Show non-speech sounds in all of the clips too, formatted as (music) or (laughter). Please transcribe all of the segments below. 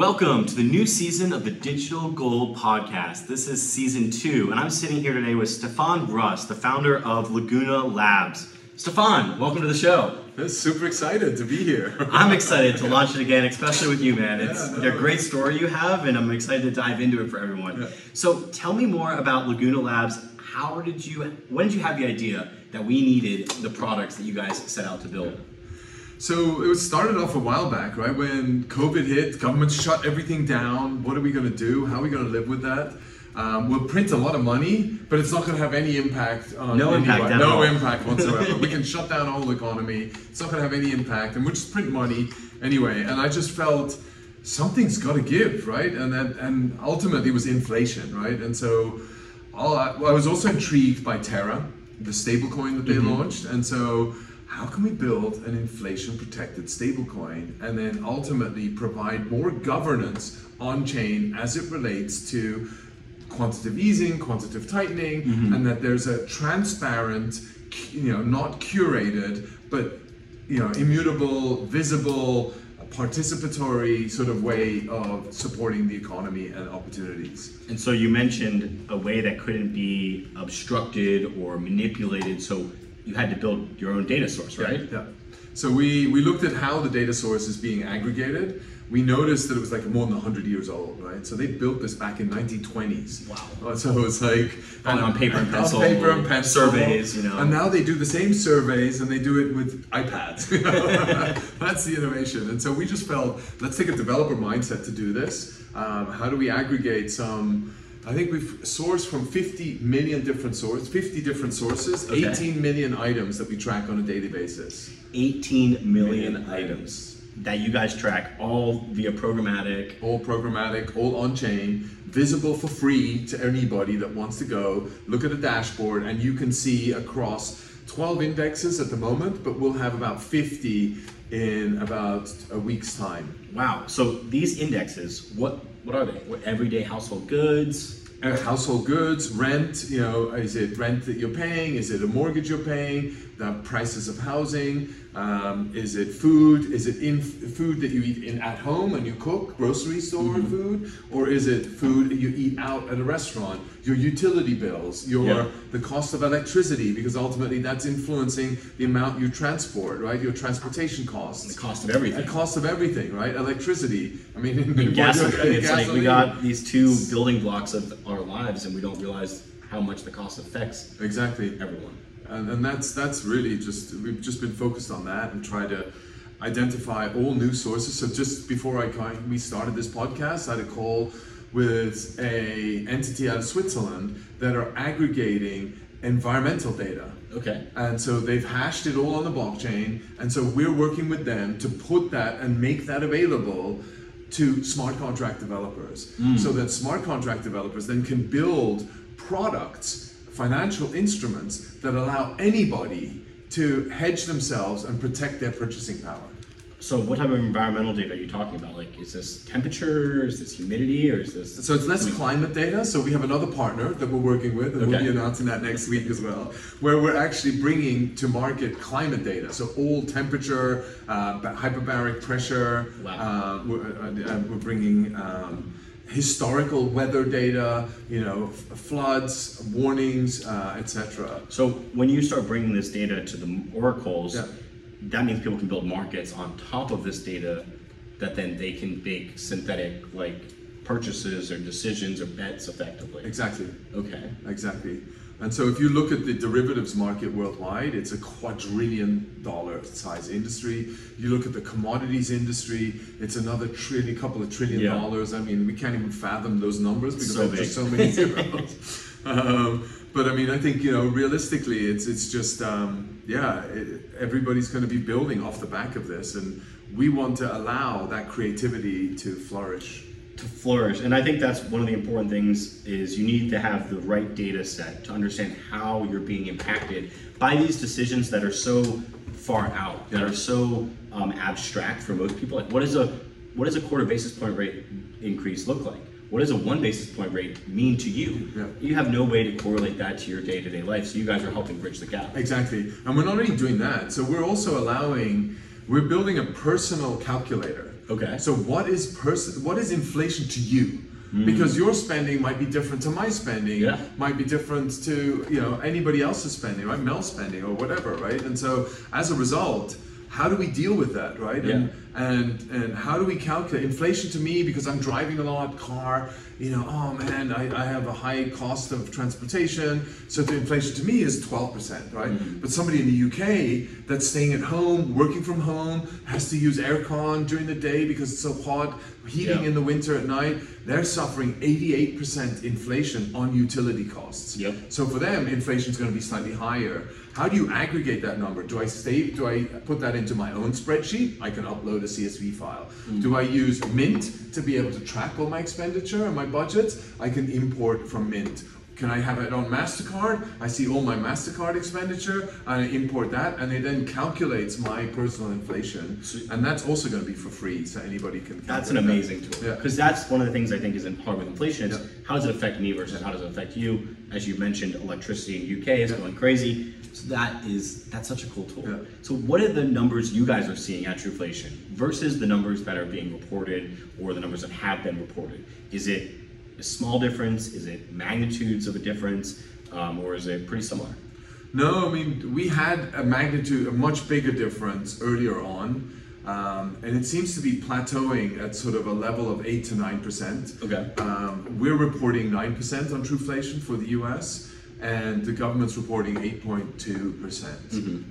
Welcome to the new season of the Digital Gold Podcast. This is season two, and I'm sitting here today with Stefan Rust, the founder of Laguna Labs. Stefan, welcome to the show. I'm super excited to be here. (laughs) I'm excited to launch it again, especially with you, man. It's Yeah, no. a great story you have, and I'm excited to dive into it for everyone. Yeah. So, tell me more about Laguna Labs. How did you? When did you have the idea that we needed the products that you guys set out to build? So it was started off a while back, right? When COVID hit, government shut everything down. What are we going to do? How are we going to live with that? Um, we'll print a lot of money, but it's not going to have any impact on No impact anybody. at no all. impact (laughs) whatsoever. we can shut down whole economy. It's not going to have any impact, and we'll just print money anyway. And I just felt something's got to give, right? And that, and ultimately it was inflation, right? And so all I, well, I was also intrigued by Terra, the stablecoin that they launched, and so how can we build an inflation protected stablecoin and then ultimately provide more governance on chain as it relates to quantitative easing, quantitative tightening, mm-hmm. and that there's a transparent, you know, not curated, but you know, immutable, visible, participatory sort of way of supporting the economy and opportunities. And so you mentioned a way that couldn't be obstructed or manipulated, so you had to build your own data source, right? Yeah. So we, we looked at how the data source is being aggregated. We noticed that it was like more than 100 years old, right? So they built this back in 1920s. Wow. So it's like On- on paper and (laughs) pencil, on paper and pencil, surveys, you know. And now they do the same surveys and they do it with iPads. you (laughs) know? That's the innovation. And so we just felt, let's take a developer mindset to do this. Um, how do we aggregate some? I think we've sourced from 50 million different sources, 50 different sources, Okay. 18 million items that we track on a daily basis. 18 million Million items that you guys track all via programmatic. all programmatic, all on chain, visible for free to anybody that wants to go. Look at the dashboard, and you can see across 12 indexes at the moment, but we'll have about 50 in about a week's time. Wow. So these indexes, what what are they? What everyday household goods? Household goods, rent, you know, is it rent that you're paying? Is it a mortgage you're paying? The prices of housing? Um, is it food? Is it in food that you eat in at home and you cook, grocery store food? Or is it food that you eat out at a restaurant? Your utility bills, your Yeah. the cost of electricity, because ultimately that's influencing the amount you transport, right? Your transportation costs. The cost of everything. The cost of everything, right? Electricity. I mean, (laughs) And gasoline. It's like we got these two building blocks of our lives, and we don't realize how much the cost affects exactly. everyone. And, and that's that's really just we've just been focused on that and try to identify all new sources. So just before i kind we started this podcast i had a call with a entity out of switzerland that are aggregating environmental data. Okay. and so they've hashed it all on the blockchain. And so we're working with them to put that and make that available to smart contract developers. Hmm. So that smart contract developers then can build products financial instruments that allow anybody to hedge themselves and protect their purchasing power So what type of environmental data are you talking about? Like, is this temperature? Is this humidity? Or is this? so it's less climate data so we have another partner that we're working with and we'll be announcing that next week as well where we're actually bringing to market climate data so all temperature uh, hyperbaric pressure Wow. uh, we're, uh, uh, we're bringing um, historical weather data you know f- floods warnings uh, etc So when you start bringing this data to the oracles, Yeah. that means people can build markets on top of this data that then they can make synthetic like purchases or decisions or bets effectively. exactly Okay. Exactly. And so if you look at the derivatives market worldwide, it's a quadrillion dollar size industry. You look at the commodities industry, it's another trillion, couple of trillion Yeah. dollars. I mean, we can't even fathom those numbers because So there's just so many (laughs) zeros. um, but I mean, I think you know, realistically, it's it's just um, yeah, it, everybody's going to be building off the back of this, and we want to allow that creativity to flourish. To flourish. And I think that's one of the important things is you need to have the right data set to understand how you're being impacted by these decisions that are so far out, that are so um, abstract for most people. Like what is a what does a quarter basis point rate increase look like? What does a one basis point rate mean to you? Yeah. You have no way to correlate that to your day to day life. So you guys are helping bridge the gap. Exactly. And we're not only doing that, so we're also allowing, we're building a personal calculator. Okay. So what is person? What is inflation to you? Hmm. Because your spending might be different to my spending. Yeah. Might be different to you know anybody else's spending, right? Mel's spending or whatever, right? And so as a result, how do we deal with that, right? And and and how do we calculate inflation to me because I'm driving a lot, car, you know, oh man, I, I have a high cost of transportation. So the inflation to me is 12%, right? Mm-hmm. But somebody in the UK that's staying at home, working from home, has to use aircon during the day because it's so hot, heating Yeah. in the winter at night, they're suffering 88% inflation on utility costs. Yep. So for them, inflation is going to be slightly higher. How do you aggregate that number? Do I save? Do I put that into my own spreadsheet? I can upload a CSV file. Hmm. Do I use Mint to be able to track all my expenditure and my budgets? I can import from Mint. Can I have it on MasterCard? I see all my MasterCard expenditure and I import that and it then calculates my personal inflation. And that's also going to be for free, so anybody can That's an calculate that. amazing tool Yeah. because that's one of the things I think is in hard with inflation. Is Yeah. how does it affect me versus how does it affect you? As you mentioned, electricity in UK is Yeah. going crazy. So that is that's such a cool tool. Yeah. So what are the numbers you guys are seeing at Truflation versus the numbers that are being reported or the numbers that have been reported? Is it a small difference? Is it magnitudes of a difference, um, or is it pretty similar? No, I mean we had a magnitude, a much bigger difference earlier on, um, and it seems to be plateauing at sort of a level of eight to nine percent. Okay. Um, we're reporting nine percent on Truflation for the U.S. And the government's reporting 8.2%. percent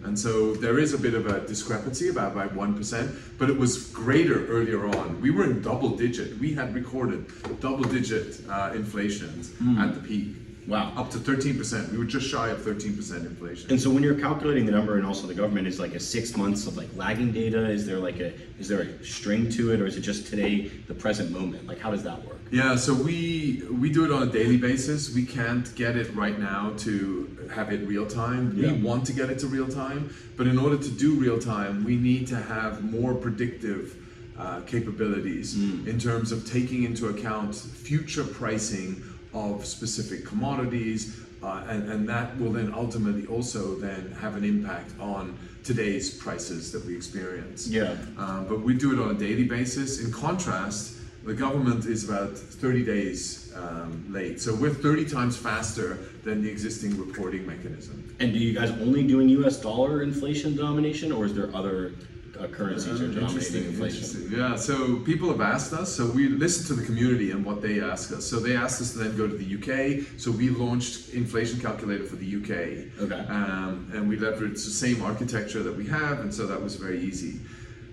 And so there is a bit of a discrepancy about by 1%, but it was greater earlier on. We were in double digit. We had recorded double digit uh, inflations at the peak. Wow. Up to 13%. We were just shy of 13% inflation. And so when you're calculating the number and also the government is like a six months of like lagging data, is there like a is there a string to it or is it just today, the present moment? Like how does that work? Yeah, so we we do it on a daily basis. We can't get it right now to have it real time. Yeah. We want to get it to real time, but in order to do real time, we need to have more predictive uh, capabilities in terms of taking into account future pricing of specific commodities, uh, and, and that will then ultimately also then have an impact on today's prices that we experience. Yeah. Um, but we do it on a daily basis. In contrast, the government is about 30 days um, late. So we're 30 times faster than the existing reporting mechanism. And do you guys only doing US dollar inflation denomination or is there other uh, currencies inflation? Yeah, so people have asked us, so we listen to the community and what they ask us. So they asked us to then go to the UK. So we launched Inflation Calculator for the UK. Okay. Um, and we leveraged the same architecture that we have, and so that was very easy.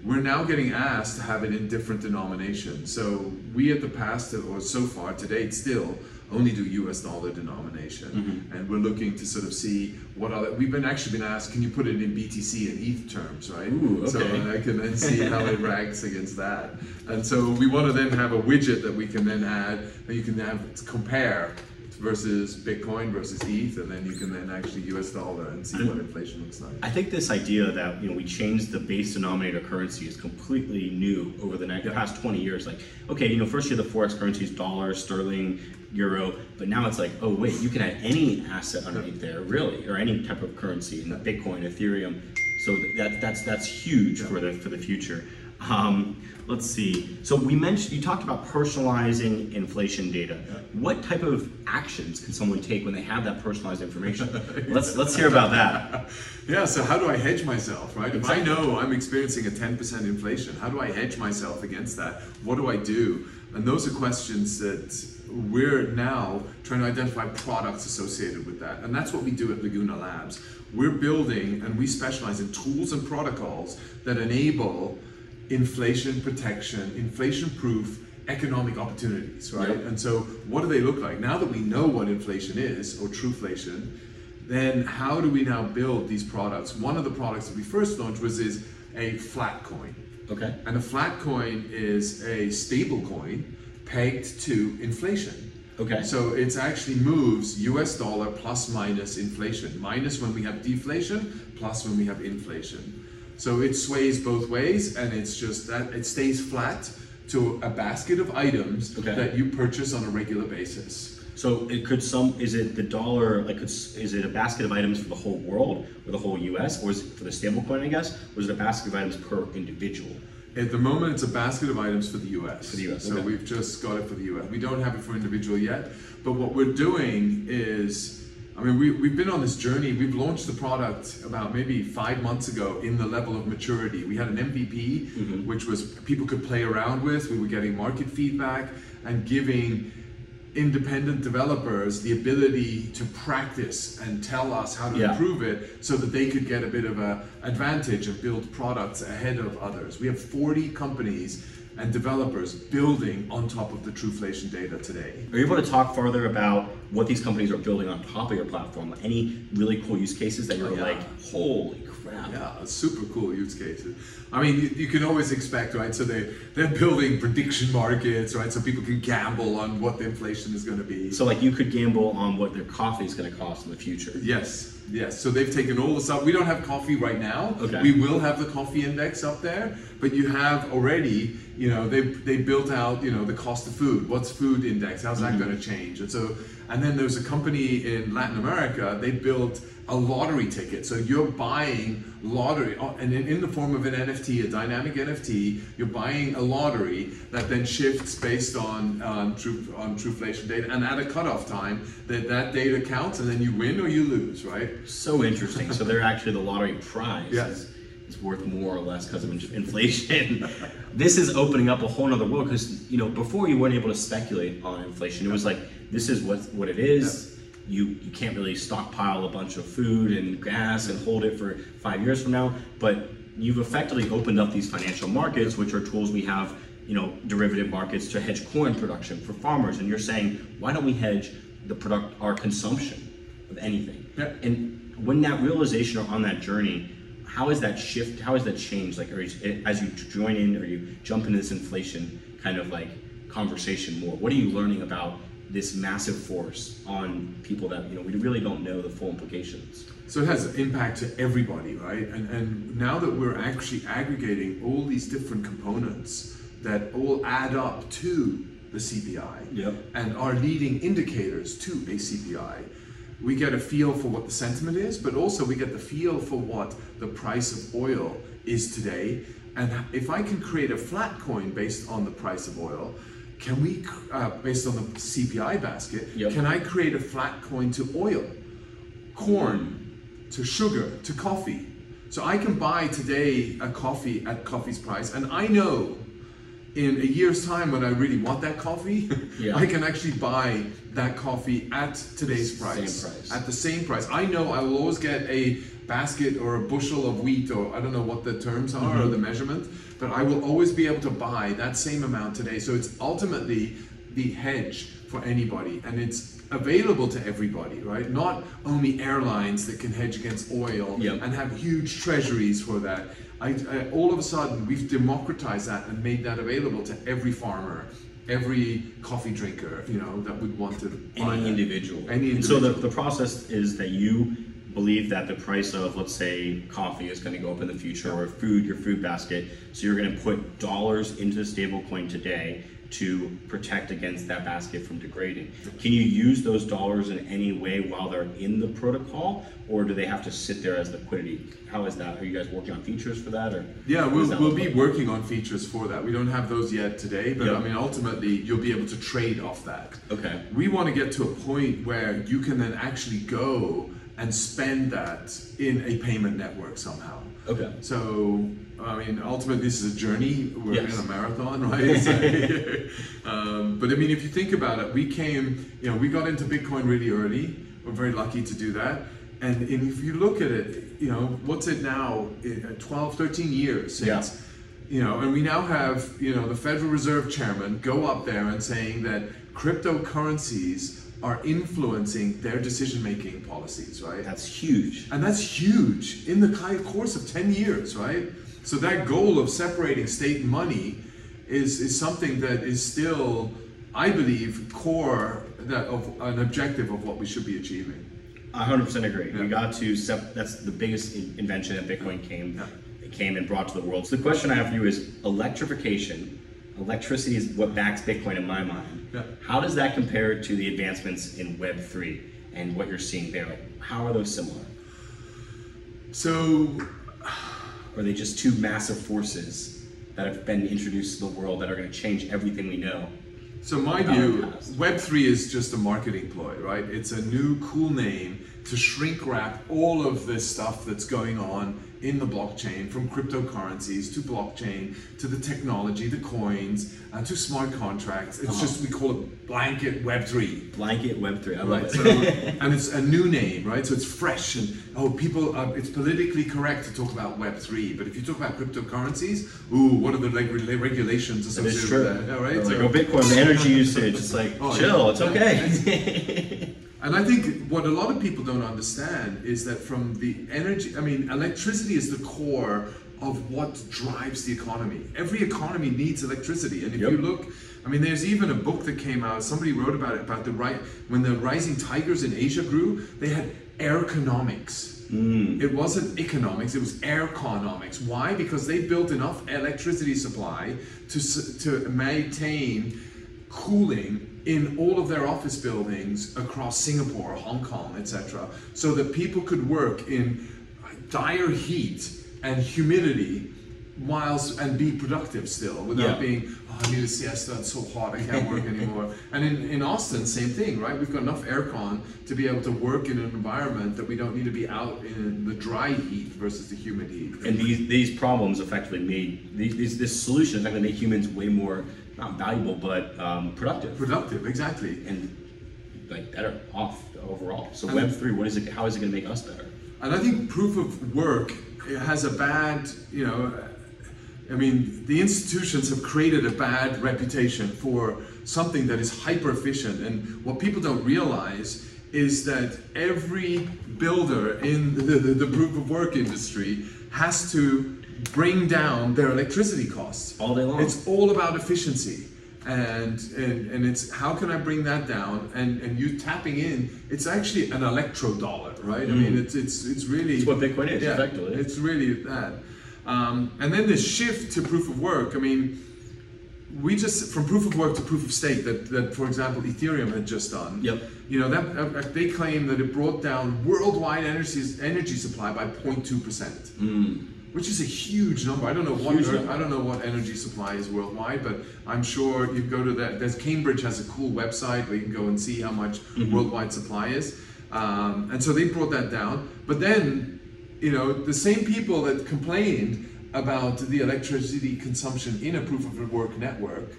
We're now getting asked to have it in different denominations. So we at the past, or so far to date, still only do US dollar denomination. Mm-hmm. And we're looking to sort of see what other, we've been actually been asked, can you put it in BTC and ETH terms, right? Ooh, okay. So. I can then see how it ranks against that. And so we want to then have a widget that we can then add, that you can have to compare versus Bitcoin versus ETH, and then you can then actually US dollar and see what inflation looks like. I think this idea that you know we changed the base denominator currency is completely new over the next, past 20 years. Like, okay, you know, first you had the forex currencies, dollar, sterling, euro, but now it's like, oh wait, you can add any asset underneath there, really, or any type of currency, and the Bitcoin, Ethereum. So that that's that's huge for the for the future. Um, let's see. So we mentioned you talked about personalizing inflation data. What type of actions can someone take when they have that personalized information? (laughs) let's let's hear about that. (laughs) Yeah, so how do I hedge myself, right? If I know I'm experiencing a 10% inflation, how do I hedge myself against that? What do I do? And those are questions that we're now trying to identify products associated with that. And that's what we do at Laguna Labs. We're building and we specialize in tools and protocols that enable inflation protection, inflation proof economic opportunities, right? Yep. And so what do they look like? Now that we know what inflation is or truflation, then how do we now build these products? One of the products that we first launched was is a flat coin. Okay. And a flat coin is a stable coin pegged to inflation. Okay. So it actually moves US dollar plus minus inflation, minus when we have deflation, plus when we have inflation. So it sways both ways and it's just that it stays flat to a basket of items Okay. that you purchase on a regular basis. So it could some is it the dollar like is it a basket of items for the whole world or the whole U.S. or is it for the stable stablecoin I guess or is it a basket of items per individual? At the moment, it's a basket of items for the US. For the US, So okay. we've just got it for the US. We don't have it for individual yet. But what we're doing is, I mean, we, we've been on this journey. We've launched the product about maybe five months ago in the level of maturity. We had an MVP, Mm-hmm. which was people could play around with. We were getting market feedback and giving independent developers the ability to practice and tell us how to Yeah. improve it so that they could get a bit of a advantage and build products ahead of others. We have 40 companies and developers building on top of the Truflation data today. Are you able to talk further about what these companies are building on top of your platform? Any really cool use cases that you're Oh, yeah. like, holy Yeah, super cool use cases. I mean, you, you can always expect, right? So they they're building prediction markets, right? So people can gamble on what the inflation is going to be. So like you could gamble on what their coffee is going to cost in the future. Yes, yes. So they've taken all this up. We don't have coffee right now. Okay. We will have the coffee index up there, but you have already, you know, they they built out, you know, the cost of food. What's food index? How's that mm-hmm. going to change? And so, and then there's a company in Latin America. They built a lottery ticket. So you're buying lottery, oh, and in, in the form of an NFT, a dynamic NFT. You're buying a lottery that then shifts based on um, on true on Truflation data, and at a cutoff time, that that data counts, and then you win or you lose, right? So interesting. so they're actually the lottery prize Yeah. is, is worth more or less because of inflation. (laughs) this is opening up a whole other world because you know before you weren't able to speculate on inflation. It was like this is what what it is. You you can't really stockpile a bunch of food and gas and hold it for five years from now. But you've effectively opened up these financial markets, which are tools we have. You know, derivative markets to hedge corn production for farmers, and you're saying, why don't we hedge the product, our consumption of anything? Yeah. And when that realization or on that journey, how is that shift? How has that changed? Like, are you, as you join in or you jump into this inflation kind of like conversation more, what are you learning about this massive force on people that you know we really don't know the full implications? So it has an impact to everybody, right? And and now that we're actually aggregating all these different components that all add up to the CPI Yep. and are leading indicators to a CPI, we get a feel for what the sentiment is, but also we get the feel for what the price of oil is today. And if I can create a flat coin based on the price of oil, can we, uh, based on the CPI basket, Yep. can I create a flat coin to oil, corn, to sugar, to coffee? So I can buy today a coffee at coffee's price, and I know in a year's time when I really want that coffee, (laughs) Yeah. I can actually buy that coffee at today's Same price, price. At the same price. I know I will always get a basket or a bushel of wheat, or I don't know what the terms are Mm-hmm. or the measurement, but I will always be able to buy that same amount today. So it's ultimately the hedge for anybody, and it's available to everybody, right? Not only airlines that can hedge against oil Yep. and have huge treasuries for that. I, I, all of a sudden, we've democratized that and made that available to every farmer, every coffee drinker, you know, that would want to Any individual. Any And so the, the process is that you believe that the price of, let's say, coffee is going to go up in the future, or food, your food basket. So you're going to put dollars into the stablecoin today to protect against that basket from degrading. Can you use those dollars in any way while they're in the protocol, or do they have to sit there as liquidity? How is that? Are you guys working on features for that, or Yeah, we'll, we'll be like? working on features for that. We don't have those yet today, but Yeah. I mean, ultimately, you'll be able to trade off that. Okay. We want to get to a point where you can then actually go and spend that in a payment network somehow. Okay. So, I mean, ultimately, this is a journey. We're Yes. in a marathon, (laughs) right? So, (laughs) um, but I mean, if you think about it, we came, you know, we got into Bitcoin really early. We're very lucky to do that. And, and if you look at it, you know, what's it now? eh, 12, 13 years since, Yeah. you know, and we now have, you know, the Federal Reserve Chairman go up there and saying that cryptocurrencies are influencing their decision-making policies, right? That's huge. And that's huge in the course of 10 years, right? So that goal of separating state money is, is something that is still, I believe, core that of an objective of what we should be achieving. I 100% agree. Yeah. We got to sep- that's the biggest in- invention that Bitcoin came Yeah. came and brought to the world. So the question I have for you is electrification. Electricity is what backs Bitcoin in my mind. Yeah. How does that compare to the advancements in Web three and what you're seeing there? Like, how are those similar? So are they just two massive forces that that have been introduced to the world that are going to change everything we know. So my view. Web3 is just a marketing ploy, right? It's a new cool name to shrink wrap all of this stuff that's going on in the blockchain, from cryptocurrencies to blockchain to the technology, the coins, uh, to smart contracts. It's Uh-huh. just we call it blanket Web3. Blanket Web three. I Right, it. so, and it's a new name, right? So it's fresh, and oh, people, uh, it's politically correct to talk about Web three, but if you talk about cryptocurrencies, ooh, what are the reg- reg- regulations associated with that? All right, They're like, so- oh, Bitcoin, energy usage. It's like, Oh, chill, yeah. it's okay. (laughs) And I think what a lot of people don't understand is that from the energy, I mean, electricity is the core of what drives the economy. Every economy needs electricity. And if Yep. you look, I mean, there's even a book that came out, somebody wrote about it, about the right, when the rising tigers in Asia grew, they had airconomics. Mm. It wasn't economics, it was airconomics. Why? Because they built enough electricity supply to, to maintain cooling in all of their office buildings across Singapore, Hong Kong, etc., so that people could work in dire heat and humidity whilst and be productive still without Yeah. being oh, I need a siesta it's so hot I can't work anymore and in, in Austin same thing right we've got enough aircon to be able to work in an environment that we don't need to be out in the dry heat versus the humid heat and these these problems effectively made these, these this solution effectively made humans way more not valuable but um, productive productive exactly and like better off overall. So And- Web three, what is it? How is it going to make us better? And I think proof of work has a bad, you know, I mean, the institutions have created a bad reputation for something that is hyper efficient. And what people don't realize is that every builder in the, the, the proof of work industry has to bring down their electricity costs. All day long. It's all about efficiency. And, and and it's how can I bring that down and and you tapping in it's actually an electro dollar right I mean it's it's it's really It's what Bitcoin is, yeah, effectively. it's really that um, and then the shift to proof of work I mean we just from proof of work to proof of stake that, that for example Ethereum had just done Yep. you know that they claim that it brought down worldwide energy energy supply by 0.2 percent which is a huge number. I don't know what number. I don't know what energy supply is worldwide, but I'm sure you go to that. There's Cambridge has a cool website where you can go and see how much Mm-hmm. worldwide supply is, um, and so they brought that down. But then, you know, the same people that complained about the electricity consumption in a proof of work network,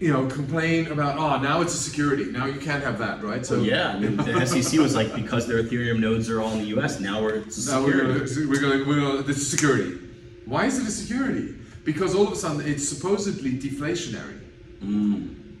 you know, complain about oh now it's a security. Now you can't have that, right? So yeah, I mean, the SEC was like because their Ethereum nodes are all in the U.S. Now we're it's Now we're security. gonna, we're gonna, we're gonna, this security. Why is it a security? Because all of a sudden it's supposedly deflationary.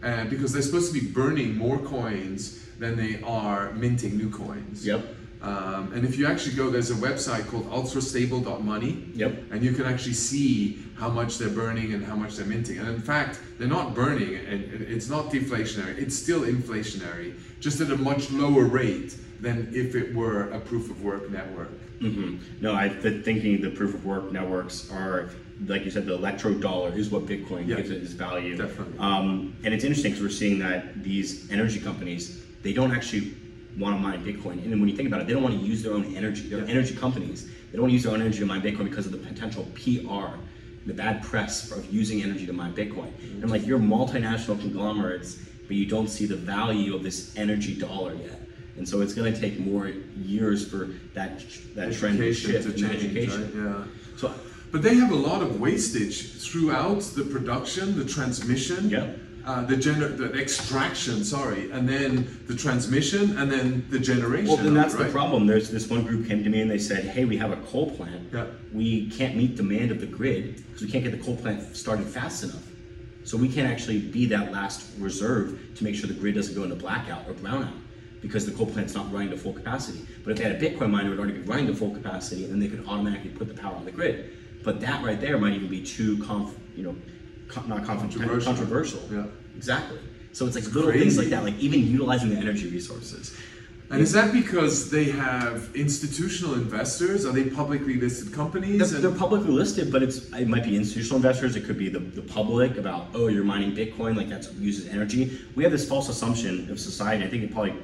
Uh, because they're supposed to be burning more coins than they are minting new coins. Yep. Um, and if you actually go, there's a website called ultrastable.money. Yep. And you can actually see how much they're burning and how much they're minting. And in fact, they're not burning, and it's not deflationary, it's still inflationary, just at a much lower rate than if it were a proof of work network. hmm No, I th- thinking the proof of work networks are, like you said, the electro dollar is what Bitcoin Yeah. gives it its value. Definitely. Um, and it's interesting because we're seeing that these energy companies, they don't actually want to mine Bitcoin. And then when you think about it, they don't want to use their own energy. They're Yeah. energy companies. They don't want to use their own energy to mine Bitcoin because of the potential PR, the bad press of using energy to mine Bitcoin. And like you're multinational conglomerates, but you don't see the value of this energy dollar yet. And so it's going to take more years for that that trend to shift to in change, education. right? Yeah. So But they have a lot of wastage throughout the production, the transmission, Yeah. Uh, the gener- the extraction, sorry, and then the transmission, and then the generation. Well, then that's right? the problem. There's this one group came to me and they said, "Hey, we have a coal plant. Yeah. We can't meet demand of the grid because we can't get the coal plant started fast enough. So we can't actually be that last reserve to make sure the grid doesn't go into blackout or brownout because the coal plant's not running to full capacity. But if they had a Bitcoin miner, it would already be running to full capacity, and then they could automatically put the power on the grid. But that right there might even be too conf, you know, con- not controversial. Controversial. controversial. Yeah. Exactly. So it's like little things like that, like even utilizing the energy resources. And is that because they have institutional investors? Are they publicly listed companies? They're, they're publicly listed, but it's it might be institutional investors. It could be the, the public about oh you're mining Bitcoin like that uses energy. We have this false assumption of society. I think it probably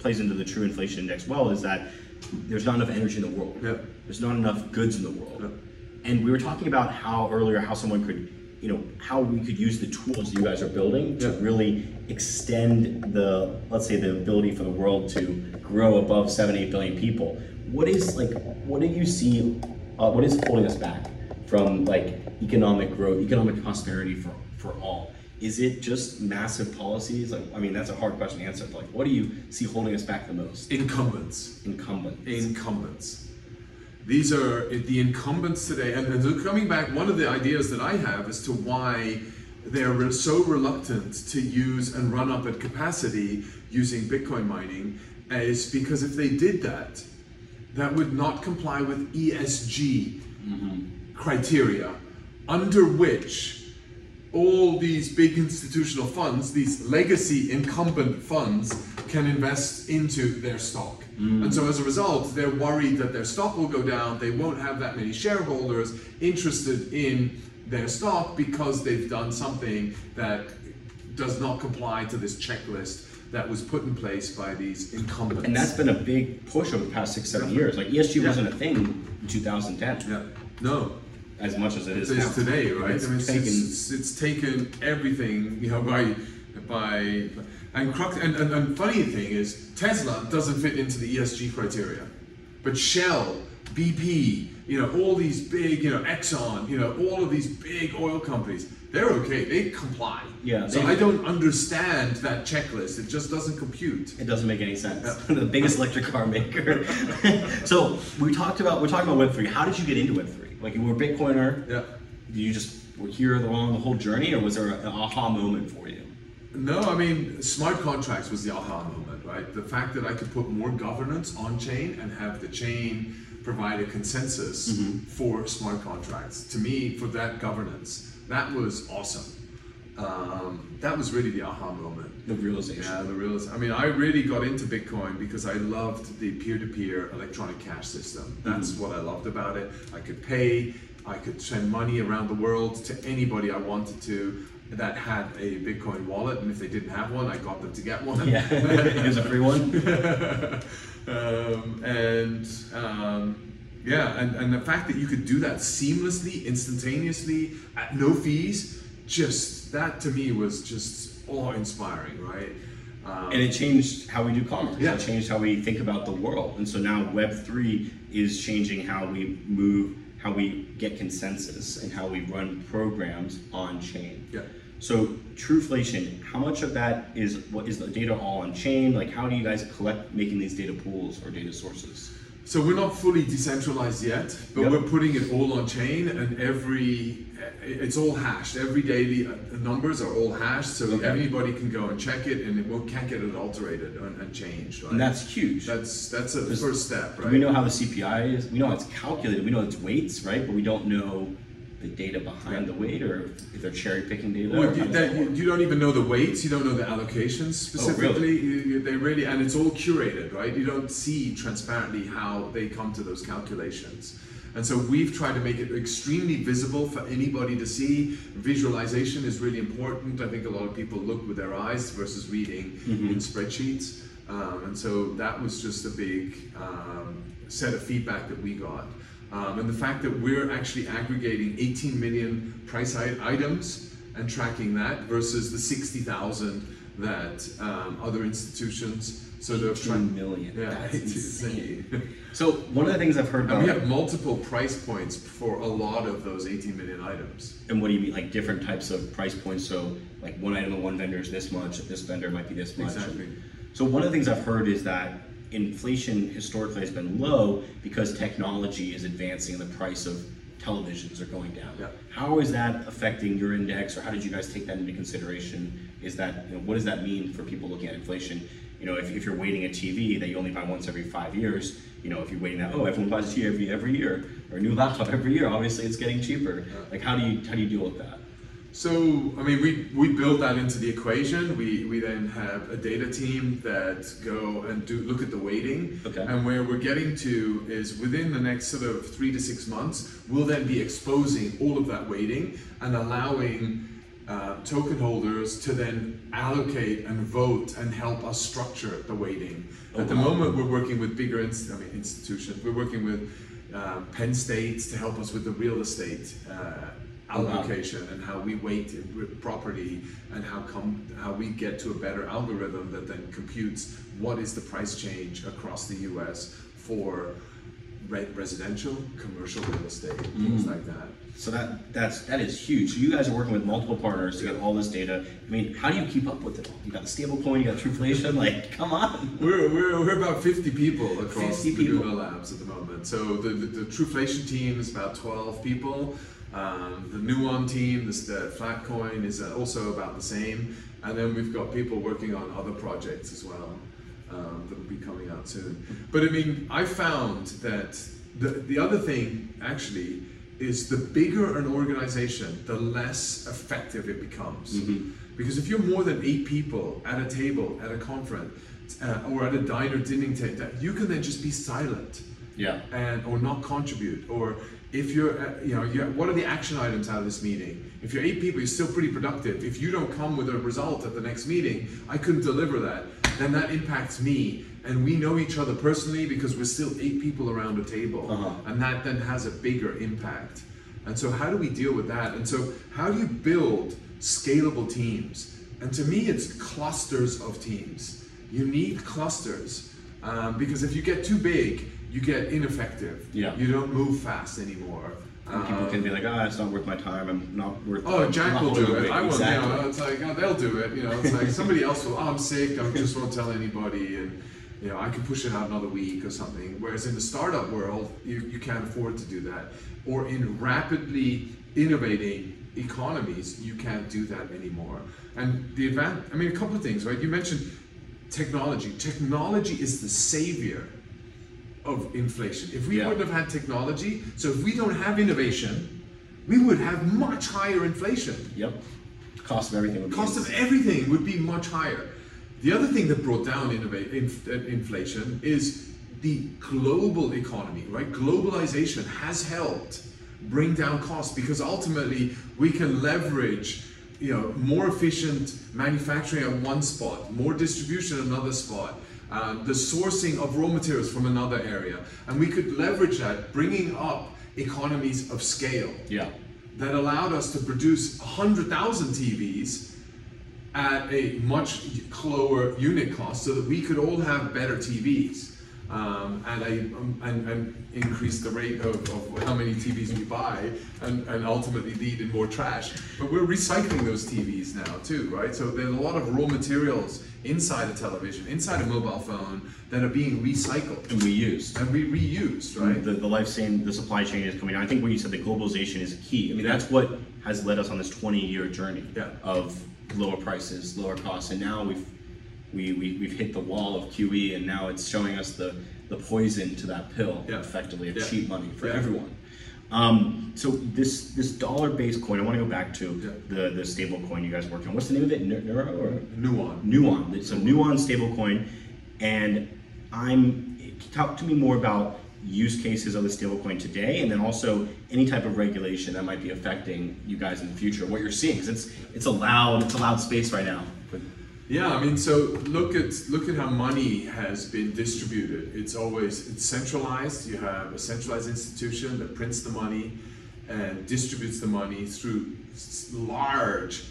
plays into the true inflation index well is that there's not enough energy in the world. Yeah. There's not enough goods in the world. Yeah. And we were talking about how earlier how someone could, you know, how we could use the tools you guys are building to Yeah. really extend the, let's say, the ability for the world to grow above seven, eight billion people. What is like, what do you see? Uh, what is holding us back from like economic growth, economic prosperity for for all? Is it just massive policies? Like, I mean, that's a hard question to answer. But like, what do you see holding us back the most? Incumbents. Incumbent. Incumbents. These are the incumbents today, and, and so coming back, one of the ideas that I have as to why they're re- so reluctant to use and run up at capacity using Bitcoin mining is because if they did that, that would not comply with ESG mm-hmm. criteria, under which all these big institutional funds, these legacy incumbent funds, can invest into their stock. Mm. And so as a result, they're worried that their stock will go down, they won't have that many shareholders interested in their stock because they've done something that does not comply to this checklist that was put in place by these incumbents. And that's been a big push over the past six, seven Yeah. years. Like ESG Yeah. wasn't a thing in 2010, yeah. No, as much as it is it now. today, right? It's I mean, it's, taken- it's, it's taken everything, you know, by by and crux and, and, and funny thing is Tesla doesn't fit into the ESG criteria, but Shell, BP, you know, all these big, you know, Exxon, you know, all of these big oil companies, they're okay, they comply. Yeah, So I don't understand that checklist. It just doesn't compute. It doesn't make any sense. (laughs) the biggest electric car maker. (laughs) so we talked about we're talking about Web three. How did you get into Web three? Like you were a Bitcoiner. Yeah. You just were here along the whole journey, or was there an aha moment for you? No, I mean, smart contracts was the aha moment, right? The fact that I could put more governance on chain and have the chain provide a consensus mm-hmm. for smart contracts. To me, for that governance, that was awesome. Um, that was really the aha moment. The realization. Yeah, the real. I mean, I really got into Bitcoin because I loved the peer-to-peer electronic cash system. That's what I loved about it. I could pay, I could send money around the world to anybody I wanted to that had a Bitcoin wallet, and if they didn't have one, I got them to get one. Yeah, (laughs) here's a free one. (laughs) um, and um, yeah, and, and the fact that you could do that seamlessly, instantaneously, at no fees, just that to me was just awe-inspiring, right? Um, And it changed how we do commerce. Yeah. It changed how we think about the world. And so now Web three is changing how we move, how we get consensus, and how we run programs on chain. Yeah. So Truflation, how much of that is what is the data all on chain? Like how do you guys collect making these data pools or data sources? So we're not fully decentralized yet, but Yep. we're putting it all on chain, and every it's all hashed. Every daily uh, numbers are all hashed, so Okay. anybody can go and check it, and it won't can't get it alterated and, and changed. Right? And that's huge. that's that's a first step, right? we know how the CPI is? We know how it's calculated. We know its weights, right? But we don't know the data behind the weight or if they're cherry picking data. Well, you, that, you, you don't even know the weights. You don't know the allocations specifically. You, you, they really, and it's all curated, right? You don't see transparently how they come to those calculations. And so we've tried to make it extremely visible for anybody to see. Visualization is really important. I think a lot of people look with their eyes versus reading in spreadsheets. Um, and so that was just a big um, set of feedback that we got. Um, and the fact that we're actually aggregating 18 million price items and tracking that versus the 60,000 that um, other institutions sort of 18 trying. million. Yeah, That's insane. So one of the things I've heard and about, we have multiple price points for a lot of those 18 million items. and what do you mean, like different types of price points? So like one item at one vendor is this much, this vendor might be this much. Exactly. So one of the things I've heard is that inflation historically has been low because technology is advancing and the price of televisions are going down. Yeah. How is that affecting your index, or how did you guys take that into consideration? Is that you know, what does that mean for people looking at inflation? You know, if, if you're waiting a TV that you only buy once every five years, you know, if you're waiting that oh everyone buys a TV every every year or a new laptop (laughs) every year, obviously it's getting cheaper. Like how do you how do you deal with that? So, I mean, we, we build that into the equation. We, we then have a data team that go and do look at the weighting. Okay. And where we're getting to is within the next sort of three to six months, we'll then be exposing all of that weighting and allowing uh, token holders to then allocate and vote and help us structure the weighting. Oh, At the moment, we're working with bigger inst- I mean, institutions. We're working with um, Penn State to help us with the real estate uh. Allocation and how we weight property and how come how we get to a better algorithm that then computes what is the price change across the U.S. for residential, commercial real estate, things mm. like that. So that that's that is huge. So you guys are working with multiple partners to get all this data. I mean, how do you keep up with it all? You got the stablecoin, you got Truflation. Like, come on. We're, we're, we're about 50 people across 50 the people. Google Labs at the moment. So the, the, the Truflation team is about 12 people. Um, the Nuon team, this, the Flatcoin, is uh, also about the same. And then we've got people working on other projects as well um, that will be coming out soon. But I mean, I found that the, the other thing actually is the bigger an organization, the less effective it becomes. Because if you're more than eight people at a table, at a conference, uh, or at a diner dining table, you can then just be silent Yeah. and or not contribute or if you're uh, you know you're, what are the action items out of this meeting? If you're eight people you're still pretty productive. If you don't come with a result at the next meeting i couldn't deliver that. Then that impacts me. And we know each other personally because we're still eight people around a table. Uh-huh. and that then has a bigger impact. And so how do we deal with that? And so how do you build scalable teams? And to me it's clusters of teams. You need clusters um, because if you get too big you get ineffective Yeah. you don't move fast anymore And people can be like, ah, it's not worth my time. I'm not worth. Oh, Jack will do it. weight." I won't. Exactly. You know, it's like oh, they'll do it. You know, it's like somebody else will. Oh, I'm sick. I just won't tell anybody, and you know, I can push it out another week or something. Whereas in the startup world, you, you can't afford to do that. Or in rapidly innovating economies, you can't do that anymore. And the advan I mean, a couple of things, right? You mentioned technology. Technology is the savior of inflation. If we Yeah. wouldn't have had technology, so if we don't have innovation, we would have much higher inflation. Yep. Cost of everything would be. Cost of everything would be much higher. The other thing that brought down inf- uh, inflation is the global economy, right? Globalization has helped bring down costs because ultimately we can leverage you know, more efficient manufacturing at one spot, more distribution at another spot, um, the sourcing of raw materials from another area, and we could leverage that, bringing up economies of scale Yeah. that allowed us to produce 100,000 TVs at a much lower unit cost so that we could all have better TVs um, and, a, um, and, and increase the rate of, of how many TVs we buy and, and ultimately lead in more trash. But we're recycling those TVs now too, right? So there's a lot of raw materials inside a television, inside a mobile phone that are being recycled And we used. and we reused, right? The, the life chain, the supply chain is coming. I think when you said that globalization is key, I mean, that's what has led us on this 20 year journey Yeah. of lower prices, lower costs. And now we've, we, we, we've hit the wall of QE and now it's showing us the, the poison to that pill, Yeah. effectively, of Yeah. cheap money for everyone. Um, so this this dollar based coin, I want to go back to Yeah. the, the stable coin you guys working on. What's the name of it? Neuro or? Nuon. Nuon. It's a Nuon stablecoin, and I'm talk to me more about use cases of the stablecoin today, and then also any type of regulation that might be affecting you guys in the future. What you're seeing, because it's it's a loud it's a loud space right now. Yeah, I mean, so look at look at how money has been distributed. It's always it's centralized. You have a centralized institution that prints the money and distributes the money through large,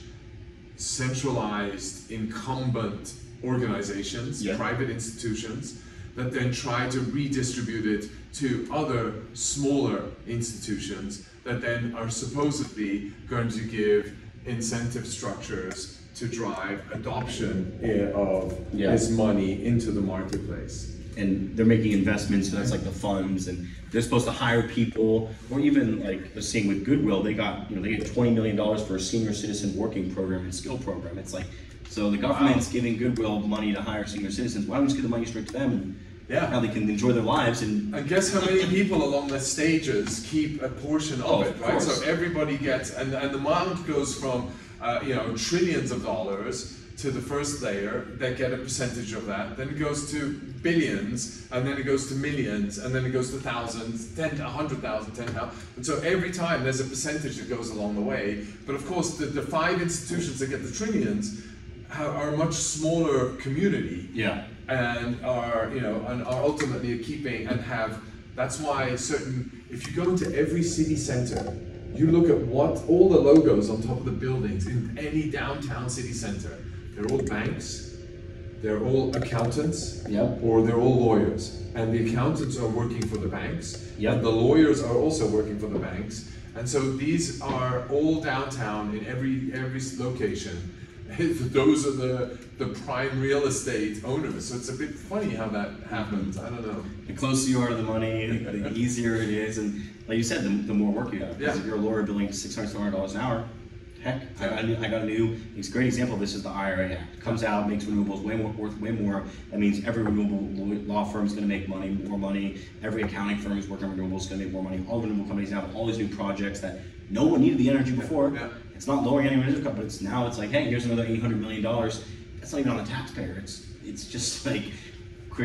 centralized, incumbent organizations, Yeah. private institutions, that then try to redistribute it to other smaller institutions that then are supposedly going to give incentive structures to drive adoption of Yeah. this money into the marketplace. and they're making investments, so that's like the funds, and they're supposed to hire people, or even like the same with Goodwill, they got you know they get twenty million dollars for a senior citizen working program and skill program. It's like so the government's giving Goodwill money to hire senior citizens. Why don't we just give the money straight to them and Yeah. now they can enjoy their lives and And guess how many people along the stages keep a portion of Oh, it, right? course. So everybody gets, and, and the amount goes from, uh, you know, trillions of dollars to the first layer that get a percentage of that. Then it goes to billions, and then it goes to millions, and then it goes to thousands, ten, a hundred thousand, ten thousand. And so every time there's a percentage that goes along the way. But of course, the, the five institutions that get the trillions are a much smaller community yeah. and are you know and are ultimately keeping and have That's why certain, if you go into every city center, you look at what all the logos on top of the buildings in any downtown city center, they're all banks, they're all accountants, Yep. or they're all lawyers. And the accountants are working for the banks, Yep. and the lawyers are also working for the banks. And so these are all downtown in every every location. (laughs) Those are the the prime real estate owners. So it's a bit funny how that happens. I don't know. The closer you are to the money, the easier it is, and like you said, the, the more work you have. Because Yeah. if you're a lawyer billing six hundred, seven hundred dollars an hour, heck, I got, a new, I got a new. It's a great example of this is the IRA Act. Comes out, makes renewables way more worth way more. That means every renewable law- firm is going to make money, more money. Every accounting firm is working on renewables is going to make more money. All renewable companies now have all these new projects that no one needed the energy before. Yeah. It's not lowering any energy cost, but it's now it's like, hey, here's another eight hundred million dollars. That's not even on the taxpayer. It's it's just (laughs) like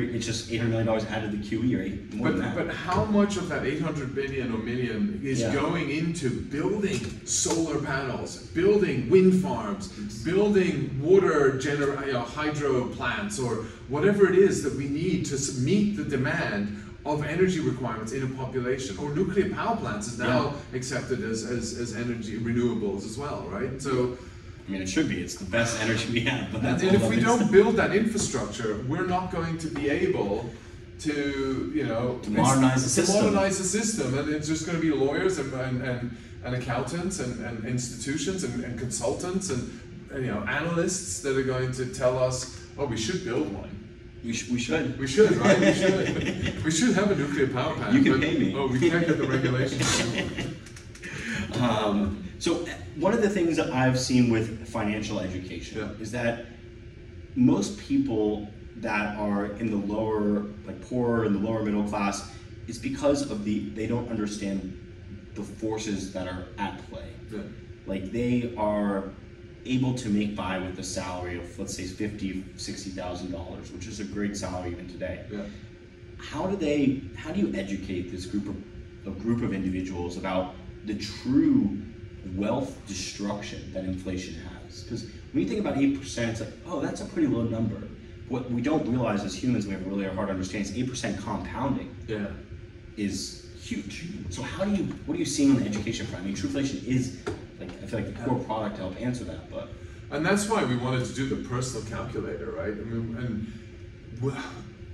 it's just eight hundred million dollars added to the QE or eight, more But than that. but how much of that 800 billion or million is Yeah. going into building solar panels, building wind farms, building water gener- uh, you know, hydro plants, or whatever it is that we need to meet the demand of energy requirements in a population? Or nuclear power plants is now accepted as, as, as energy renewables as well, right? So. I mean, it should be. It's the best (laughs) energy we have. But that's And if we don't build that infrastructure, we're not going to be able to, you know, To modernize the system. modernize the system, and it's just going to be lawyers and, and, and, and accountants and, and institutions and, and consultants and, and, you know analysts that are going to tell us, oh, we should build one. we, sh- we should. We should, right? We should. (laughs) we should have a nuclear power plant. You can but, pay me. Oh, we can't get the regulations. (laughs) Um, so uh, one of the things that I've seen with financial education Yeah. is that most people that are in the lower, like poorer in the lower middle class, is because of the they don't understand the forces that are at play. Yeah. Like they are able to make by with a salary of let's say fifty, sixty thousand dollars, which is a great salary even today. Yeah. how do they how do you educate this group of a group of individuals about the true wealth destruction that inflation has. Because when you think about 8% it's like oh that's a pretty low number. What we don't realize as humans we have a really hard understanding is 8% compounding Yeah. is huge. So how do you what are you seeing on the education front? I mean truflation is like i feel like the core product to help answer that but And that's why we wanted to do the personal calculator, right? I mean, and will,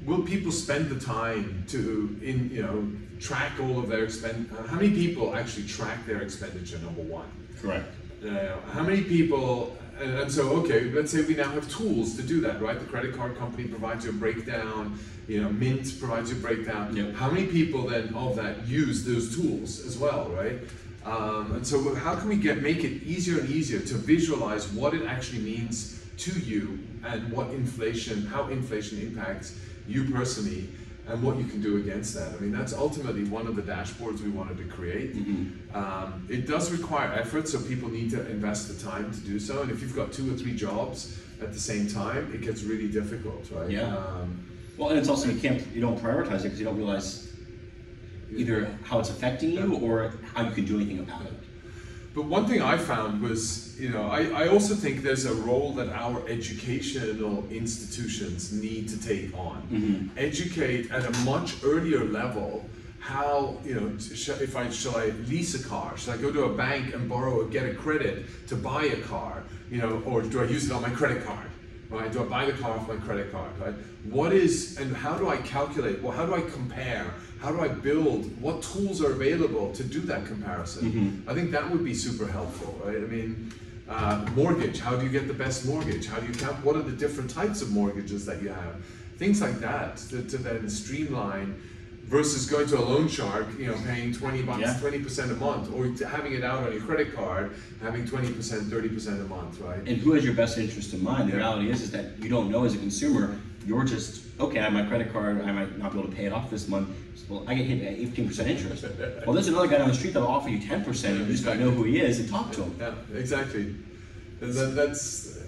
will people spend the time to, in you know, track all of their expend? uh, How many people actually track their expenditure? Number one. correct Uh, how many people? And, and so, okay, let's say we now have tools to do that, right? The credit card company provides you a breakdown. You know, Mint provides you a breakdown. Yep. How many people then of that use those tools as well, right? Um, and so, how can we get make it easier and easier to visualize what it actually means to you and what inflation, how inflation impacts you personally, and what you can do against that? I mean, that's ultimately one of the dashboards we wanted to create. Um, it does require effort, so people need to invest the time to do so. And if you've got two or three jobs at the same time, it gets really difficult, right? Yeah. Um, well and it's also you can't you don't prioritize it because you don't realize either how it's affecting you or how you can do anything about it But one thing I found was, you know, I, I also think there's a role that our educational institutions need to take on. Mm-hmm. Educate at a much earlier level how, you know, if I, shall I lease a car? Should I go to a bank and borrow, or get a credit to buy a car? You know, or do I use it on my credit card? Right? Do I buy the car off my credit card? Right? What is and how do I calculate? Well, how do I compare? How do I build? What tools are available to do that comparison? I think that would be super helpful, right? I mean, uh, mortgage. How do you get the best mortgage? How do you count? What are the different types of mortgages that you have? Things like that to, to then streamline versus going to a loan shark, you know, paying 20 bucks, Yeah. 20% a month, or having it out on your credit card, having 20%, 30% a month, right? and who has your best interest in mind? The Yeah. reality is, is that you don't know as a consumer. You're just okay. I have my credit card. I might not be able to pay it off this month. Well, I get hit at 18 percent interest. (laughs) Well, there's another guy down the street that'll offer you 10 percent. You just gotta know who he is and talk to him. Yeah, exactly. And that, that's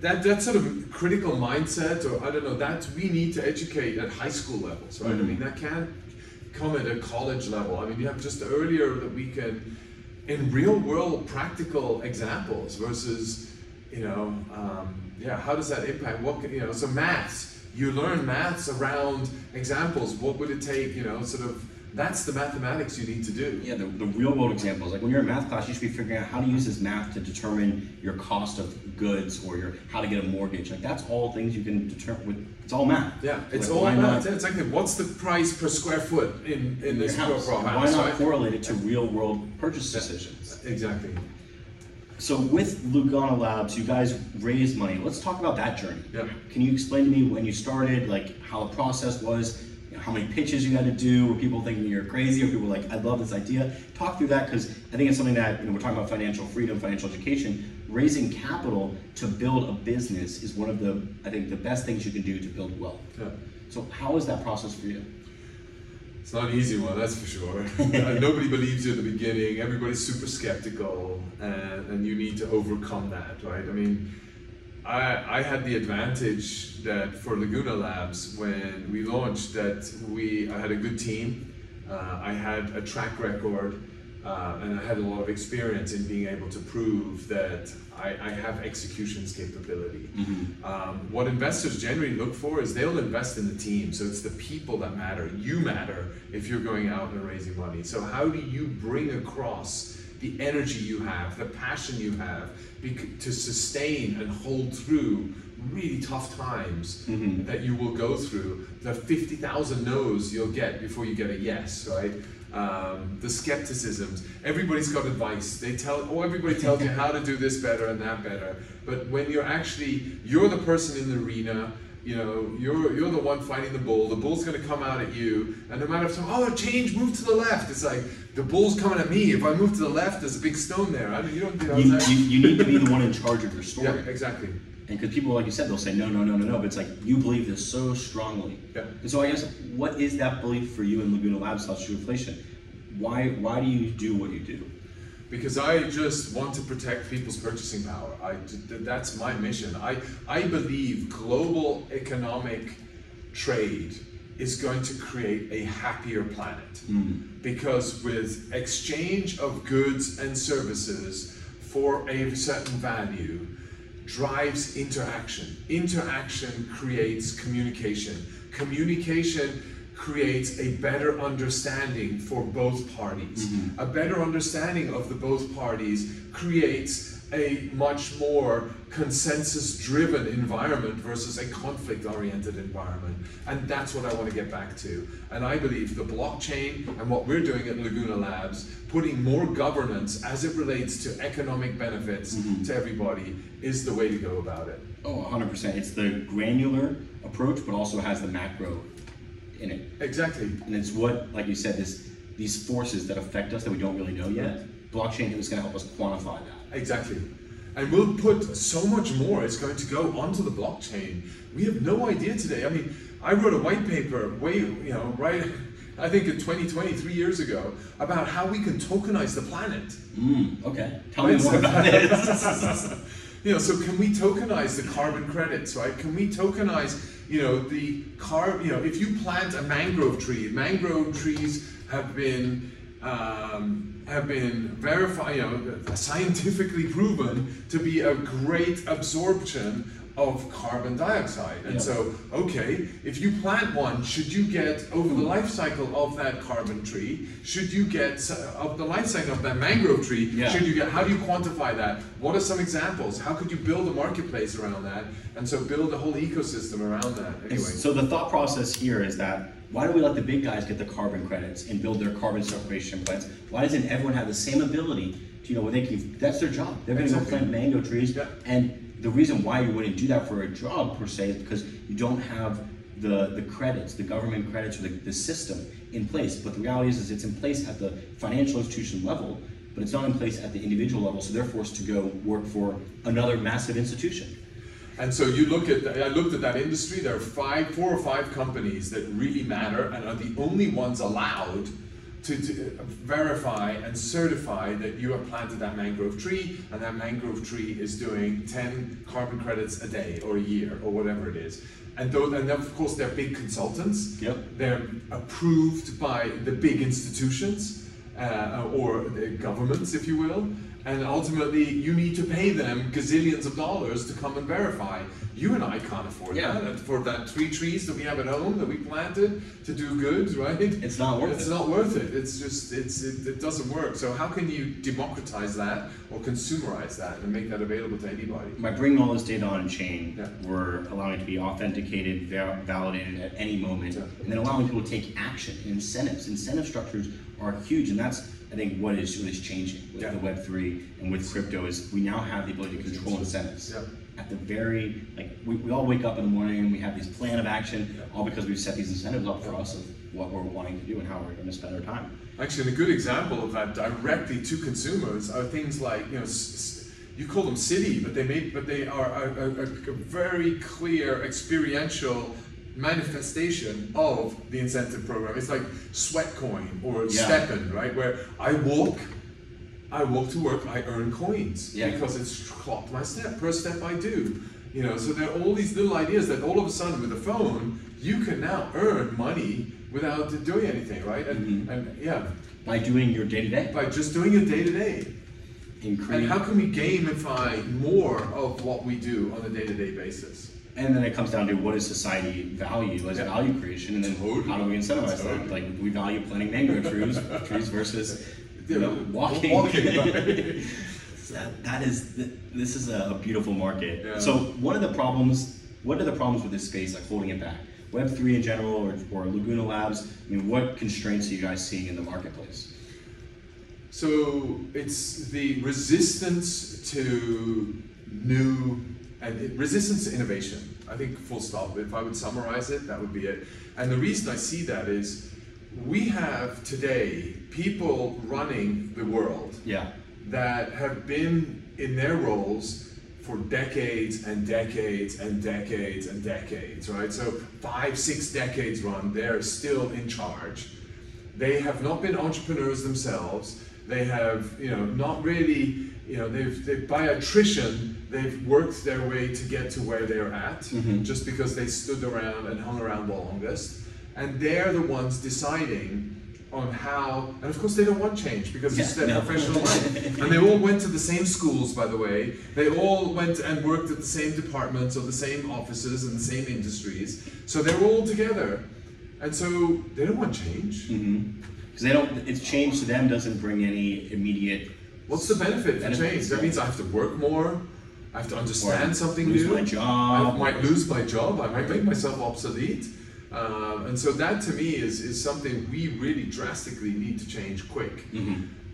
that that sort of critical mindset, or I don't know, that we need to educate at high school levels, right? I mean, that can't come at a college level. I mean, you have just earlier that we can, in real world practical examples versus, you know, um, yeah, how does that impact? What can- you know? So maths. You learn maths around examples. What would it take? You know, sort of. That's the mathematics you need to do. Yeah, the, the real world examples. Like when you're in math class, you should be figuring out how to use this math to determine your cost of goods or your how to get a mortgage. Like that's all things you can determine with. It's all math. Yeah, it's Like, all math. not Yeah, It's like what's the price per square foot in in this house? Why not correlate it to real world purchase decisions? Exactly. So with Laguna Labs, you guys raised money. Let's talk about that journey. Yeah. Can you explain to me when you started, like how the process was, you know, how many pitches you had to do? Were people thinking you're crazy, or people were like, I love this idea? Talk through that because I think it's something that you know we're talking about financial freedom, financial education. Raising capital to build a business is one of the I think the best things you can do to build wealth. Yeah. So how is that process for you? It's not an easy one, that's for sure. (laughs) Nobody believes you at the beginning. Everybody's super skeptical, and, and you need to overcome that, right? I mean, I, I had the advantage that for Laguna Labs when we launched that we I had a good team, uh, I had a track record, uh, and I had a lot of experience in being able to prove that I, I have executions capability. Um, what investors generally look for is they'll invest in the team. So it's the people that matter. You matter if you're going out and raising money. So how do you bring across the energy you have, the passion you have, bec- to sustain and hold through really tough times that you will go through, the 50,000 no's you'll get before you get a yes, right? Um, the skepticisms. Everybody's got advice. They tell, oh, everybody tells you how to do this better and that better. But when you're actually, you're the person in the arena, you know, you're you're the one fighting the bull. The bull's going to come out at you, and no matter if some oh change, move to the left. It's like the bull's coming at me. If I move to the left, there's a big stone there. I mean, you don't do You, you, you need to be the one in charge of your story. Yeah, exactly. And because people, like you said, they'll say no, no, no, no, no. But it's like you believe this so strongly. Yeah. And so I guess what is that belief for you in Laguna Labs slash True Inflation? Why why do you do what you do? because I just want to protect people's purchasing power. I, that's my mission. I, I believe global economic trade is going to create a happier planet. Mm-hmm. Because with exchange of goods and services for a certain value drives interaction. Interaction creates communication. Communication creates a better understanding for both parties. Mm-hmm. A better understanding of the both parties creates a much more consensus driven environment versus a conflict oriented environment. And that's what I want to get back to. And I believe the blockchain and what we're doing at Laguna Labs, putting more governance as it relates to economic benefits mm-hmm. to everybody, is the way to go about it. Oh, 100%. It's the granular approach, but also has the macro in it. Exactly. And it's what, like you said, this these forces that affect us that we don't really know yet. Blockchain is going to help us quantify that. Exactly. And we'll put so much more is going to go onto the blockchain. We have no idea today. I mean, I wrote a white paper way, you know, right, I think in 2020, three years ago, about how we can tokenize the planet. Mm, okay. Tell me more about this. (laughs) You know, so can we tokenize the carbon credits, right? Can we tokenize, you know, the car, you know, if you plant a mangrove tree, mangrove trees have been um, have been verified, you know, scientifically proven to be a great absorption of carbon dioxide. And Yeah. so, okay, if you plant one, should you get over the life cycle of that carbon tree? Should you get s- uh, of the life cycle of that mangrove tree? Yeah. Should you get? How do you quantify that? What are some examples? How could you build a marketplace around that? And so build a whole ecosystem around that. Anyway, So the thought process here is that why do we let the big guys get the carbon credits and build their carbon separation plants? Why doesn't everyone have the same ability to, you know, where they can, that's their job. They're gonna go plant mango trees. Yeah. And the reason why you wouldn't do that for a job per se is because you don't have the, the credits, the government credits or the, the system in place. But the reality is, is it's in place at the financial institution level, but it's not in place at the individual level, so they're forced to go work for another massive institution. And so you look at, I looked at that industry, there are five, four or five companies that really matter and are the only ones allowed to, to verify and certify that you have planted that mangrove tree and that mangrove tree is doing 10 carbon credits a day or a year or whatever it is. And, those, and of course they're big consultants. Yep. They're approved by the big institutions uh, or the governments, if you will. And ultimately you need to pay them gazillions of dollars to come and verify. You and I can't afford Yeah. that. For that three trees that we have at home that we planted to do good, (laughs) right? It's not worth it's it. It's not worth it. It's just it's it, it doesn't work. So how can you democratize that or consumerize that and make that available to anybody? By bringing all this data on chain, Yeah. we're allowing it to be authenticated, va- validated at any moment, Yeah. and then allowing people to take action. Incentives, incentive structures are huge, and that's I think what is what is changing with Yeah. the Web three and with crypto is we now have the ability to control incentives. Yeah. At the very like we, we all wake up in the morning and we have these plan of action, all because we've set these incentives up for us of what we're wanting to do and how we're going to spend our time. Actually, a good example of that directly to consumers are things like you know. You call them city, but they make, but they are a, a a very clear experiential manifestation of the incentive program. It's like Sweatcoin or Yeah. STEPN, right? Where I walk, I walk to work, I earn coins Yeah. because it's clocked my step per step I do. You know, so there are all these little ideas that all of a sudden with a phone you can now earn money without doing anything, right? And, mm-hmm. and yeah, By doing your day to day, by just doing your day to day. And how can we gamify more of what we do on a day to day basis? And then it comes down to what does society value as Yeah. value creation, and then Totally. how do we incentivize Totally. that? Like we value planting mango trees, (laughs) trees versus you know, walking. walking, (laughs) (laughs) that, that is this is a beautiful market. Yeah. So one of the problems, what are the problems with this space, like holding it back? Web three in general, or, or Laguna Labs. I mean, what constraints are you guys seeing in the marketplace? So it's the resistance to new and resistance to innovation. I think full stop. If I would summarize it, that would be it. And the reason I see that is we have today people running the world Yeah. that have been in their roles for decades and decades and decades and decades, right? So five, six decades run, they're still in charge. They have not been entrepreneurs themselves. They have, you know, not really, you know, they've, they by attrition, they've worked their way to get to where they're at, mm-hmm. just because they stood around and hung around the longest. And they're the ones deciding on how, and of course they don't want change because it's Yeah, their no. professional life. And they all went to the same schools, by the way. They all went and worked at the same departments or the same offices and the same industries. So they're all together. And so they don't want change. Mm-hmm. Because they don't. It's change to them doesn't bring any immediate. What's the benefit for change? That means I have to work more. I have to understand Or something lose new. my job. I might lose my job. I might make myself obsolete. Um, and so that to me is, is something we really drastically need to change quick.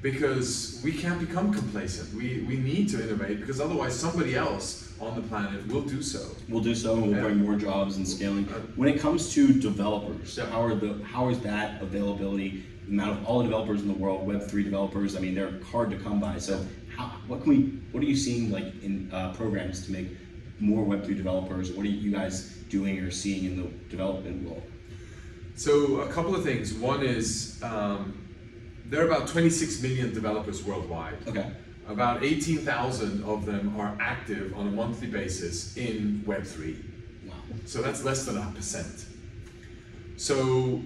Because we can't become complacent. We, we need to innovate because otherwise somebody else on the planet will do so. We'll do so, and we'll Yeah. bring more jobs and scaling. Uh, When it comes to developers, Yeah. how are the how is that availability? The amount of all the developers in the world, Web three developers. I mean, they're hard to come by. So, how, what can we? What are you seeing like in uh, programs to make more Web three developers? What are you guys doing or seeing in the development world? So a couple of things. One is um, there are about 26 million developers worldwide. Okay. About 18,000 of them are active on a monthly basis in Web3. Wow. So that's less than a percent. So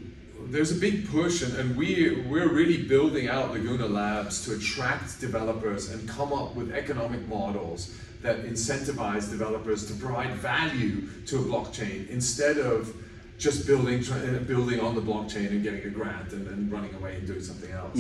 there's a big push, and, and we, we're really building out Laguna Labs to attract developers and come up with economic models that incentivize developers to provide value to a blockchain instead of just building uh, building on the blockchain and getting a grant and then running away and doing something else.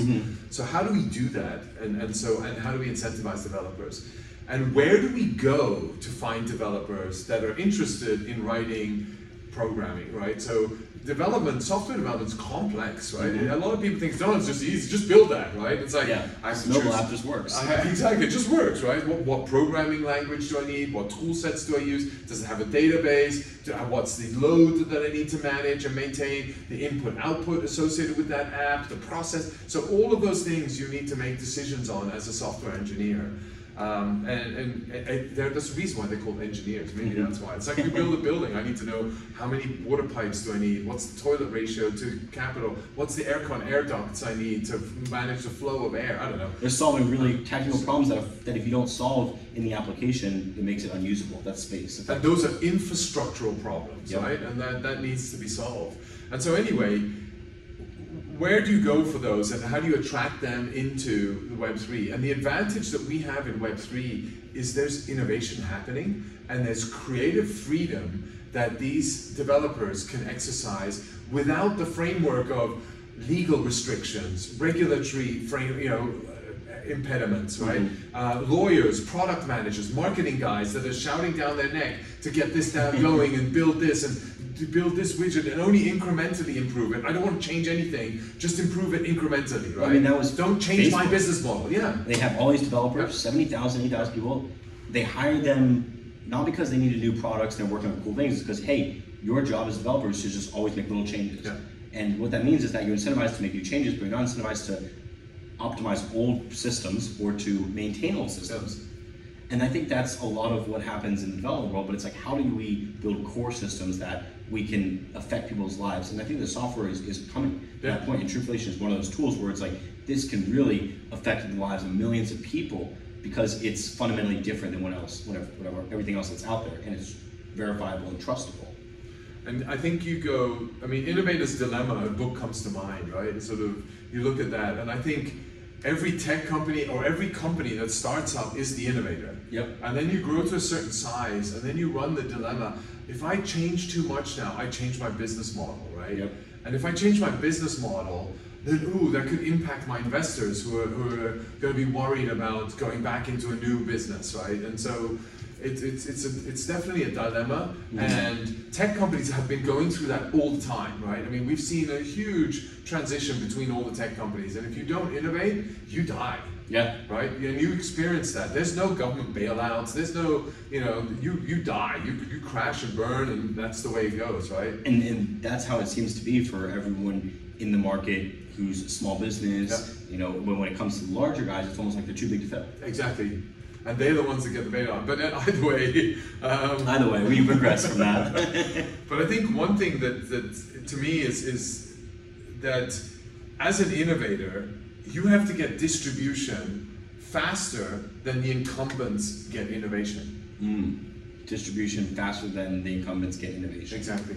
So how do we do that? And, and so and how do we incentivize developers? And where do we go to find developers that are interested in writing programming, right? So development, software development is complex, right? Mm-hmm. A lot of people think, no, it's just easy, just build that, right? It's like, Yeah. I have Mobile app just works. I- exactly, it just works, right? What, what programming language do I need? What tool sets do I use? Does it have a database? Do I, what's the load that I need to manage and maintain? The input output associated with that app, the process. So all of those things you need to make decisions on as a software engineer. Um, and and, and, that's the reason why they're called engineers. Maybe that's why. It's like we build a building. I need to know how many water pipes do I need? What's the toilet ratio to capital? What's the aircon air ducts I need to manage the flow of air? I don't know. They're solving really technical problems that, if, that if you don't solve in the application, it makes it unusable. That space. And those are infrastructural problems, Yep. right? And that, that needs to be solved. And so anyway, where do you go for those and how do you attract them into the Web3? And the advantage that we have in Web3 is there's innovation happening and there's creative freedom that these developers can exercise without the framework of legal restrictions, regulatory frame, you know, impediments, right? Mm-hmm. Uh, lawyers, product managers, marketing guys that are shouting down their neck to get this down (laughs) going and build this and to build this widget and only incrementally improve it. I don't want to change anything, just improve it incrementally, right? I mean, that was don't change Facebook. my business model. Yeah. They have all these developers, yep. 70,000, 80,000 people. They hire them not because they needed new products, they're working on cool things, it's because, hey, your job as developers is to just always make little changes. Yeah. And what that means is that you're incentivized to make new changes, but you're not incentivized to optimize old systems or to maintain old systems. And I think that's a lot of what happens in the development world, but it's like, how do we build core systems that we can affect people's lives? And I think the software is, is coming yeah. to that point. And Truflation is one of those tools where it's like, this can really affect the lives of millions of people because it's fundamentally different than what else, whatever, whatever, everything else that's out there, and it's verifiable and trustable. And I think you go, I mean, Innovator's Dilemma, a book comes to mind, right? And sort of, you look at that, and I think every tech company or every company that starts up is the innovator. Yep. And then you grow to a certain size, and then you run the dilemma. If I change too much now, I change my business model, right? Yep. And if I change my business model, then ooh, that could impact my investors who are, who are going to be worried about going back into a new business, right? And so it, it's, it's, a, it's definitely a dilemma, mm-hmm. and tech companies have been going through that all the time, right? I mean, we've seen a huge transition between all the tech companies, and if you don't innovate, you die. Yeah. Right? And you experience that. There's no government bailouts. There's no, you know, you you die. You you crash and burn, and that's the way it goes, right? And and that's how it seems to be for everyone in the market who's a small business. Yeah. You know, when, when it comes to the larger guys, it's almost like they're too big to fail. Exactly and they're the ones that get the bailout. But (laughs) either way, um, either way, we progress from that. (laughs) but I think one thing that that to me is is that as an innovator, you have to get distribution faster than the incumbents get innovation. Mm. Distribution faster than the incumbents get innovation. Exactly.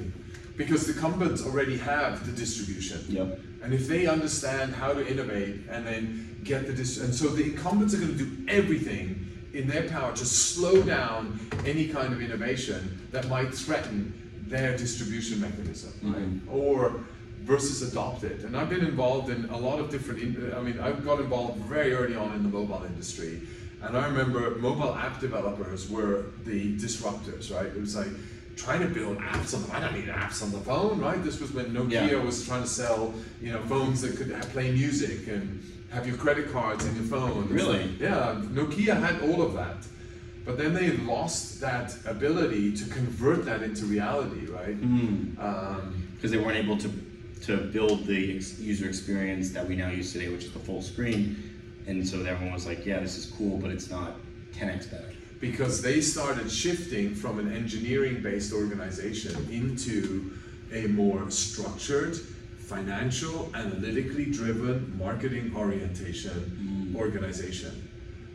Because the incumbents already have the distribution. Yep. And if they understand how to innovate and then get the dist- and so the incumbents are going to do everything in their power to slow down any kind of innovation that might threaten their distribution mechanism, right? Mm-hmm. Or versus adopt it. And I've been involved in a lot of different, I mean, I got involved very early on in the mobile industry. And I remember mobile app developers were the disruptors, right? It was like trying to build apps on the, I don't need apps on the phone, right? This was when Nokia yeah. was trying to sell, you know, phones that could play music and have your credit cards in your phone. Really? yeah, Nokia had all of that. But then they lost that ability to convert that into reality, right? Because mm. um, they weren't able to to build the ex- user experience that we now use today, which is the full screen. And so everyone was like, "Yeah, this is cool, but it's not 10x better." Because they started shifting from an engineering-based organization into a more structured, financial, analytically driven, marketing orientation mm. organization.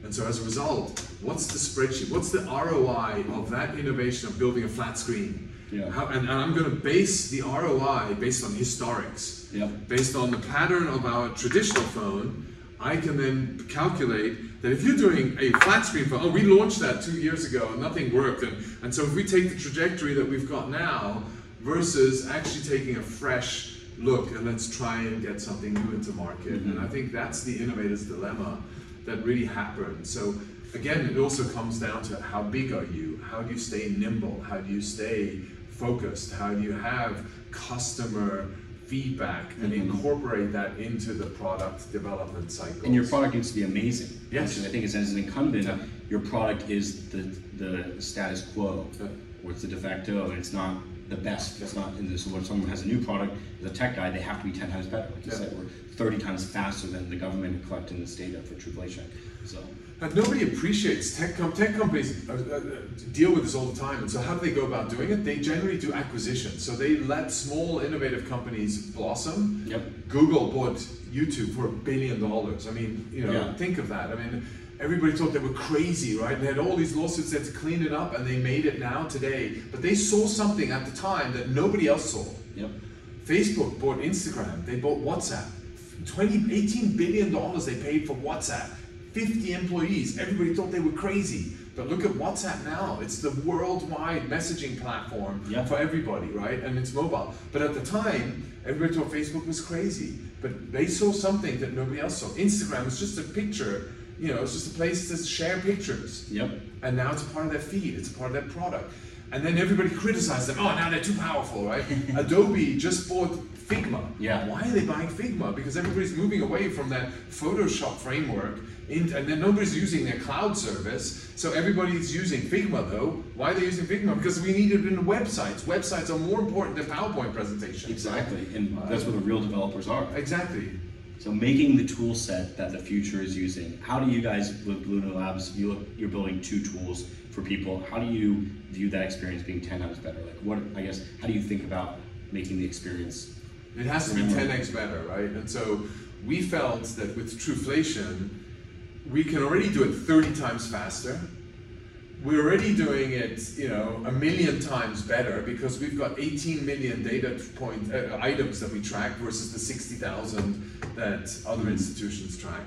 And so as a result, what's the spreadsheet? What's the ROI of that innovation of building a flat screen? Yeah. How, and, and, I'm going to base the ROI based on historics. Yep. Based on the pattern of our traditional phone, I can then calculate that if you're doing a flat screen phone, oh, we launched that two years ago and nothing worked. And, and so if we take the trajectory that we've got now versus actually taking a fresh look and let's try and get something new into market. Mm-hmm. And I think that's the innovator's dilemma that really happened. So again, it also comes down to how big are you? How do you stay nimble? How do you stay focused? How do you have customer feedback and mm-hmm. incorporate that into the product development cycle? And your product needs to be amazing. Yes. I think as an incumbent, yeah. your product is the, the status quo, yeah. or it's the de facto, and it's not the best. It's not in this. So when someone has a new product, as a tech guy, they have to be ten times better. Like you yeah. said, we're thirty times faster than the government collecting this data for Truflation. So. And nobody appreciates tech. Com- tech companies uh, uh, deal with this all the time. And so, how do they go about doing it? They generally do acquisitions. So they let small, innovative companies blossom. Yep. Google bought YouTube for a billion dollars. I mean, you know, yeah. think of that. I mean, everybody thought they were crazy, right? They had all these lawsuits, they had to clean it up, and they made it now today. But they saw something at the time that nobody else saw. Yep. Facebook bought Instagram, they bought WhatsApp. 20, 18 billion dollars they paid for WhatsApp. 50 employees. Everybody thought they were crazy. But look at WhatsApp now. It's the worldwide messaging platform Yeah. for everybody, right? And it's mobile. But at the time, everybody thought Facebook was crazy. But they saw something that nobody else saw. Instagram was just a picture, you know, it's just a place to share pictures. Yep. And now it's a part of their feed, it's a part of their product. And then everybody criticized them. Oh, now they're too powerful, right? (laughs) Adobe just bought Figma. Yeah. Why are they buying Figma? Because everybody's moving away from that Photoshop framework, in, and then nobody's using their cloud service. So everybody's using Figma, though. Why are they using Figma? Because we need it in websites. Websites are more important than PowerPoint presentations. Exactly. And that's where the real developers are. Exactly. So making the tool set that the future is using. How do you guys with Luna Labs? You look, you're building two tools for people. How do you view that experience being ten times better? Like what? I guess how do you think about making the experience? It has to be 10x better, right? And so we felt that with Truflation, we can already do it 30 times faster. We're already doing it, you know, a million times better because we've got 18 million data point uh, items that we track versus the 60,000 that other institutions track.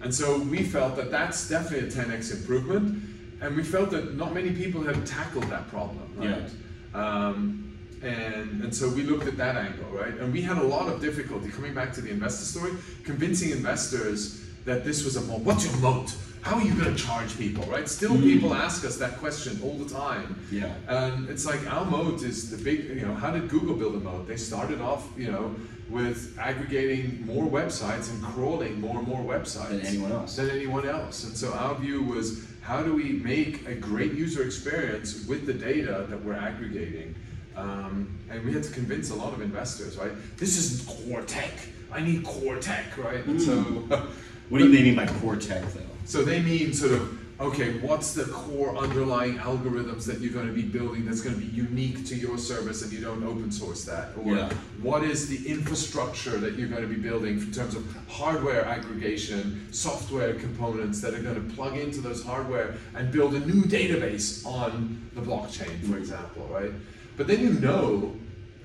And so we felt that that's definitely a 10x improvement, and we felt that not many people have tackled that problem, right? Um, and, and so we looked at that angle, right? And we had a lot of difficulty, coming back to the investor story, convincing investors that this was a moat. What's your moat? How are you going to charge people, right? Still, people ask us that question all the time. Yeah. And it's like our moat is the big, you know, how did Google build a moat? They started off, you know, with aggregating more websites and crawling more and more websites Than anyone else. than anyone else. And so our view was how do we make a great user experience with the data that we're aggregating? Um, and we had to convince a lot of investors, right? This isn't core tech. I need core tech, right? And so, (laughs) What do you mean by core tech though? so they mean sort of, okay, what's the core underlying algorithms that you're going to be building that's going to be unique to your service and you don't open source that? Or Yeah. what is the infrastructure that you're going to be building in terms of hardware aggregation, software components that are going to plug into those hardware and build a new database on the blockchain, for example, right? But then you know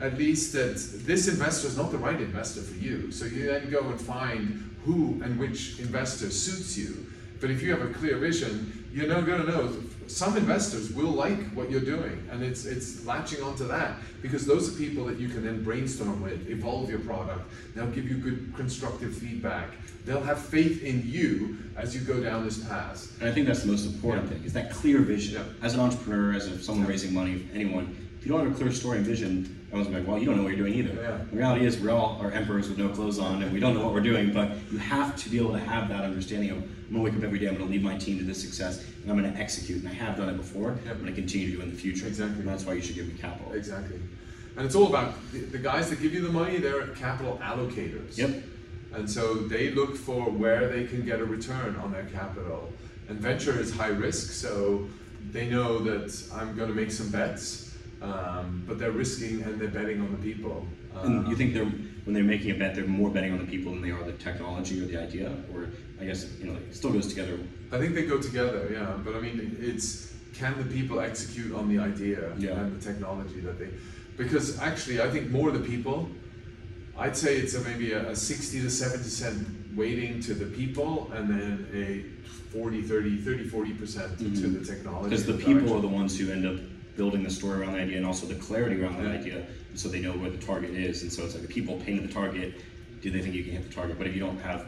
at least that this investor is not the right investor for you. So you then go and find who and which investor suits you. But if you have a clear vision, you're not going to know. Some investors will like what you're doing, and it's it's latching onto that because those are people that you can then brainstorm with, evolve your product. They'll give you good constructive feedback. They'll have faith in you as you go down this path. And I think that's the most important thing is that clear vision. Yeah. As an entrepreneur, as a, someone Yeah. raising money, anyone, if you don't have a clear story and vision, everyone's like, well, you don't know what you're doing either. Yeah. The reality is we're all are emperors with no clothes on and we don't know what we're doing, but you have to be able to have that understanding of I'm gonna wake up every day, I'm gonna lead my team to this success, and I'm gonna execute. And I have done it before, Yep. I'm gonna continue to do it in the future. Exactly. And that's why you should give me capital. Exactly. And it's all about the, the guys that give you the money, they're capital allocators. Yep. And so they look for where they can get a return on their capital. And venture is high risk, so they know that I'm going to make some bets, um, but they're risking and they're betting on the people. And you Um, think they're when they're making a bet, they're more betting on the people than they are the technology or the idea, or I guess you know it still goes together. I think they go together, yeah. But I mean, it's can the people execute on the idea Yeah. and the technology that they? Because actually, I think more the people. I'd say it's a, maybe a, a 60 to 70 cent weighting to the people, and then a 40, 30, 30, 40 percent to Mhm. the technology. Because the people are the ones who end up building the story around the idea and also the clarity around that idea, so they know where the target is. And so it's like the people painted the target. Do they think you can hit the target? But if you don't have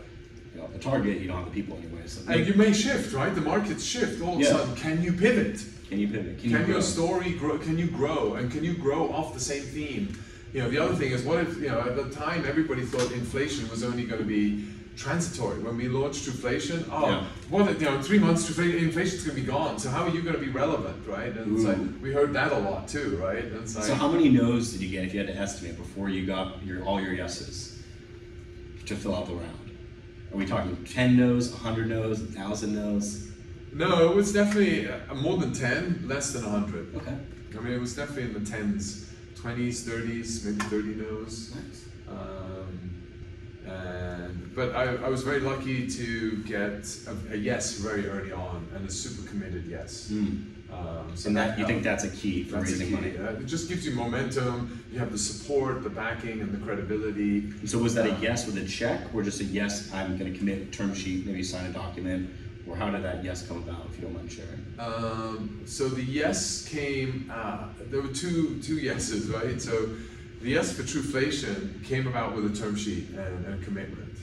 you know, the target, you don't have the people anyway. So And you may shift, right? The markets shift. All of Yeah. a sudden, can you pivot? can you pivot? Can, you your story grow? Can you grow? And can you grow off the same theme? You know, the other thing is, what if you know at the time everybody thought inflation was only going to be transitory. When we launched inflation, oh, Yeah. what you know, three months inflation's going to be gone. So how are you going to be relevant, right? And it's like we heard that a lot too, right? Like, So how many no's did you get if you had to estimate before you got your all your yeses to fill out the round? Are we talking ten no's, hundred no's, thousand no's? no, it was definitely uh, more than ten, less than hundred. Okay, I mean, it was definitely in the tens, twenties, thirties, maybe thirty no's. nice. Um, And but I, I was very lucky to get a, a yes very early on and a super committed yes. Mm. Um, so And that you think that's a key for raising key. money. Uh, it just gives you momentum. You have the support, the backing, and the credibility. So was that a Uh, yes with a check, or just a yes? I'm going to commit term sheet, maybe sign a document, or how did that yes come about? If you don't mind sharing. Um, so the yes came. Uh, there were two two yeses, right? So the yes for Truflation came about with a term sheet and, and commitment,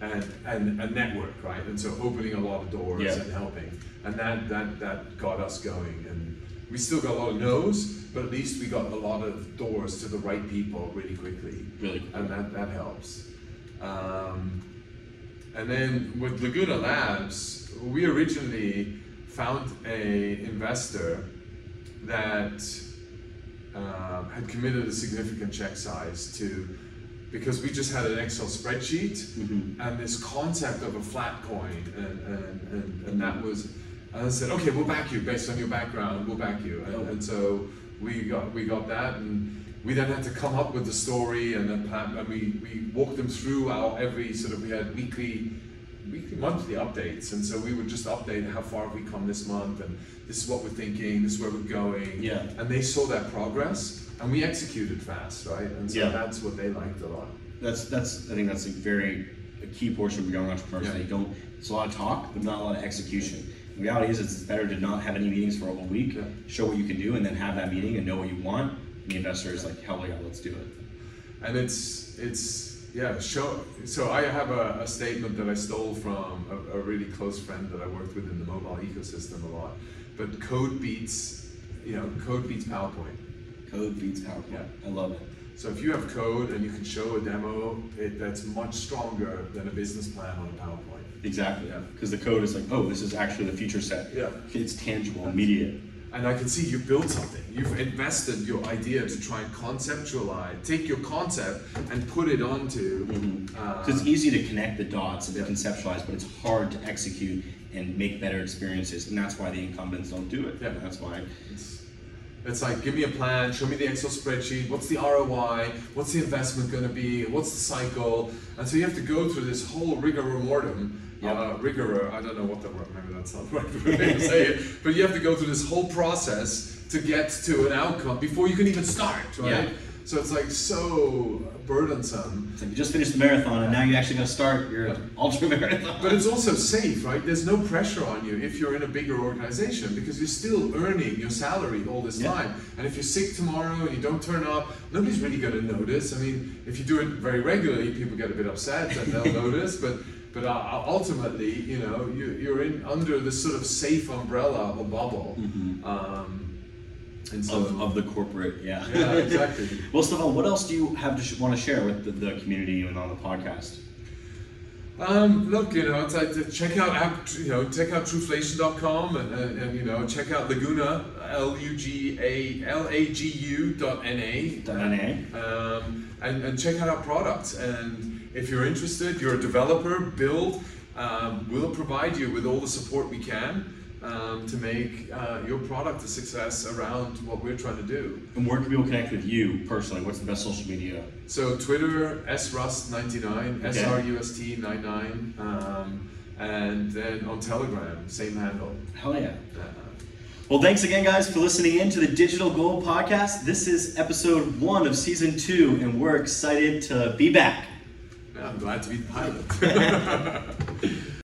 and and a network, right? And so opening a lot of doors Yeah. and helping, and that that that got us going. And we still got a lot of no's, but at least we got a lot of doors to the right people really quickly Really cool. and that, that helps. Um, and then with Laguna Labs, we originally found a investor that um, had committed a significant check size to because we just had an Excel spreadsheet Mhm. and this concept of a flat coin and, and, and, and that was and I said okay we'll back you based on your background we'll back you and, and so we got we got that and we then had to come up with the story and then plan and we, we walked them through our every sort of we had weekly weekly monthly updates and so we would just update how far have we come this month and this is what we're thinking this is where we're going Yeah. and they saw that progress and we executed fast right and so Yeah. that's what they liked a lot That's that's I think that's a very a key portion of young entrepreneurs. Yeah. They don't. It's a lot of talk, but not a lot of execution. The reality is, it's better to not have any meetings for a whole week. Yeah. Show what you can do, and then have that meeting and know what you want. And the investor is like, hell yeah, let's do it. and it's it's yeah show so i have a, a statement that i stole from a, a really close friend that i worked with in the mobile ecosystem a lot but code beats you know code beats powerpoint Code beats PowerPoint. Yeah. I love it. so if you have code and you can show a demo it, that's much stronger than a business plan on a powerpoint Exactly. Yeah. Because the code is like, oh, this is actually the feature set. Yeah. It's tangible, immediate. And I can see you built something. You've invested your idea to try and conceptualize, take your concept and put it onto. uh, So it's easy to connect the dots and Yeah. conceptualize, but it's hard to execute and make better experiences, and that's why the incumbents don't do it. Yeah. That's why. It's, it's like, give me a plan, show me the Excel spreadsheet, what's the ROI, what's the investment going to be, what's the cycle, and so you have to go through this whole rigor mortem. Yeah. Uh, rigor, I don't know what the word, maybe that's not the right way to say it, (laughs) but you have to go through this whole process to get to an outcome before you can even start, right? Yeah. So it's like so burdensome. It's like you just finished the marathon, and now you're actually going to start your Yeah. ultra (laughs) marathon. But it's also safe, right? There's no pressure on you if you're in a bigger organization because you're still earning your salary all this Yeah. time. And if you're sick tomorrow and you don't turn up, nobody's really going to notice. I mean, if you do it very regularly, people get a bit upset and they'll (laughs) notice. But but uh, ultimately, you know, you, you're in under this sort of safe umbrella of a bubble. Um, and so, of, of the corporate, yeah. yeah, exactly. (laughs) well, Stefan, what else do you have to sh- want to share with the, the community and on the podcast? Um, look, you know, it's like to check out app, you know, check out truflation.com and, and, and you know, check out Laguna, L U G A L A G U dot N A. dot .NA. Um, and, and check out our products. And if you're interested, you're a developer, build, um, we'll provide you with all the support we can um, to make uh, your product a success around what we're trying to do. And where can people connect with you personally? What's the best social media? So Twitter, srust99, Okay. srust99, um, and then on Telegram, same handle. Hell yeah. Uh, Well, thanks again, guys, for listening in to the Digital Gold Podcast. This is episode one of season two, and we're excited to be back. I'm glad to be the pilot. (laughs)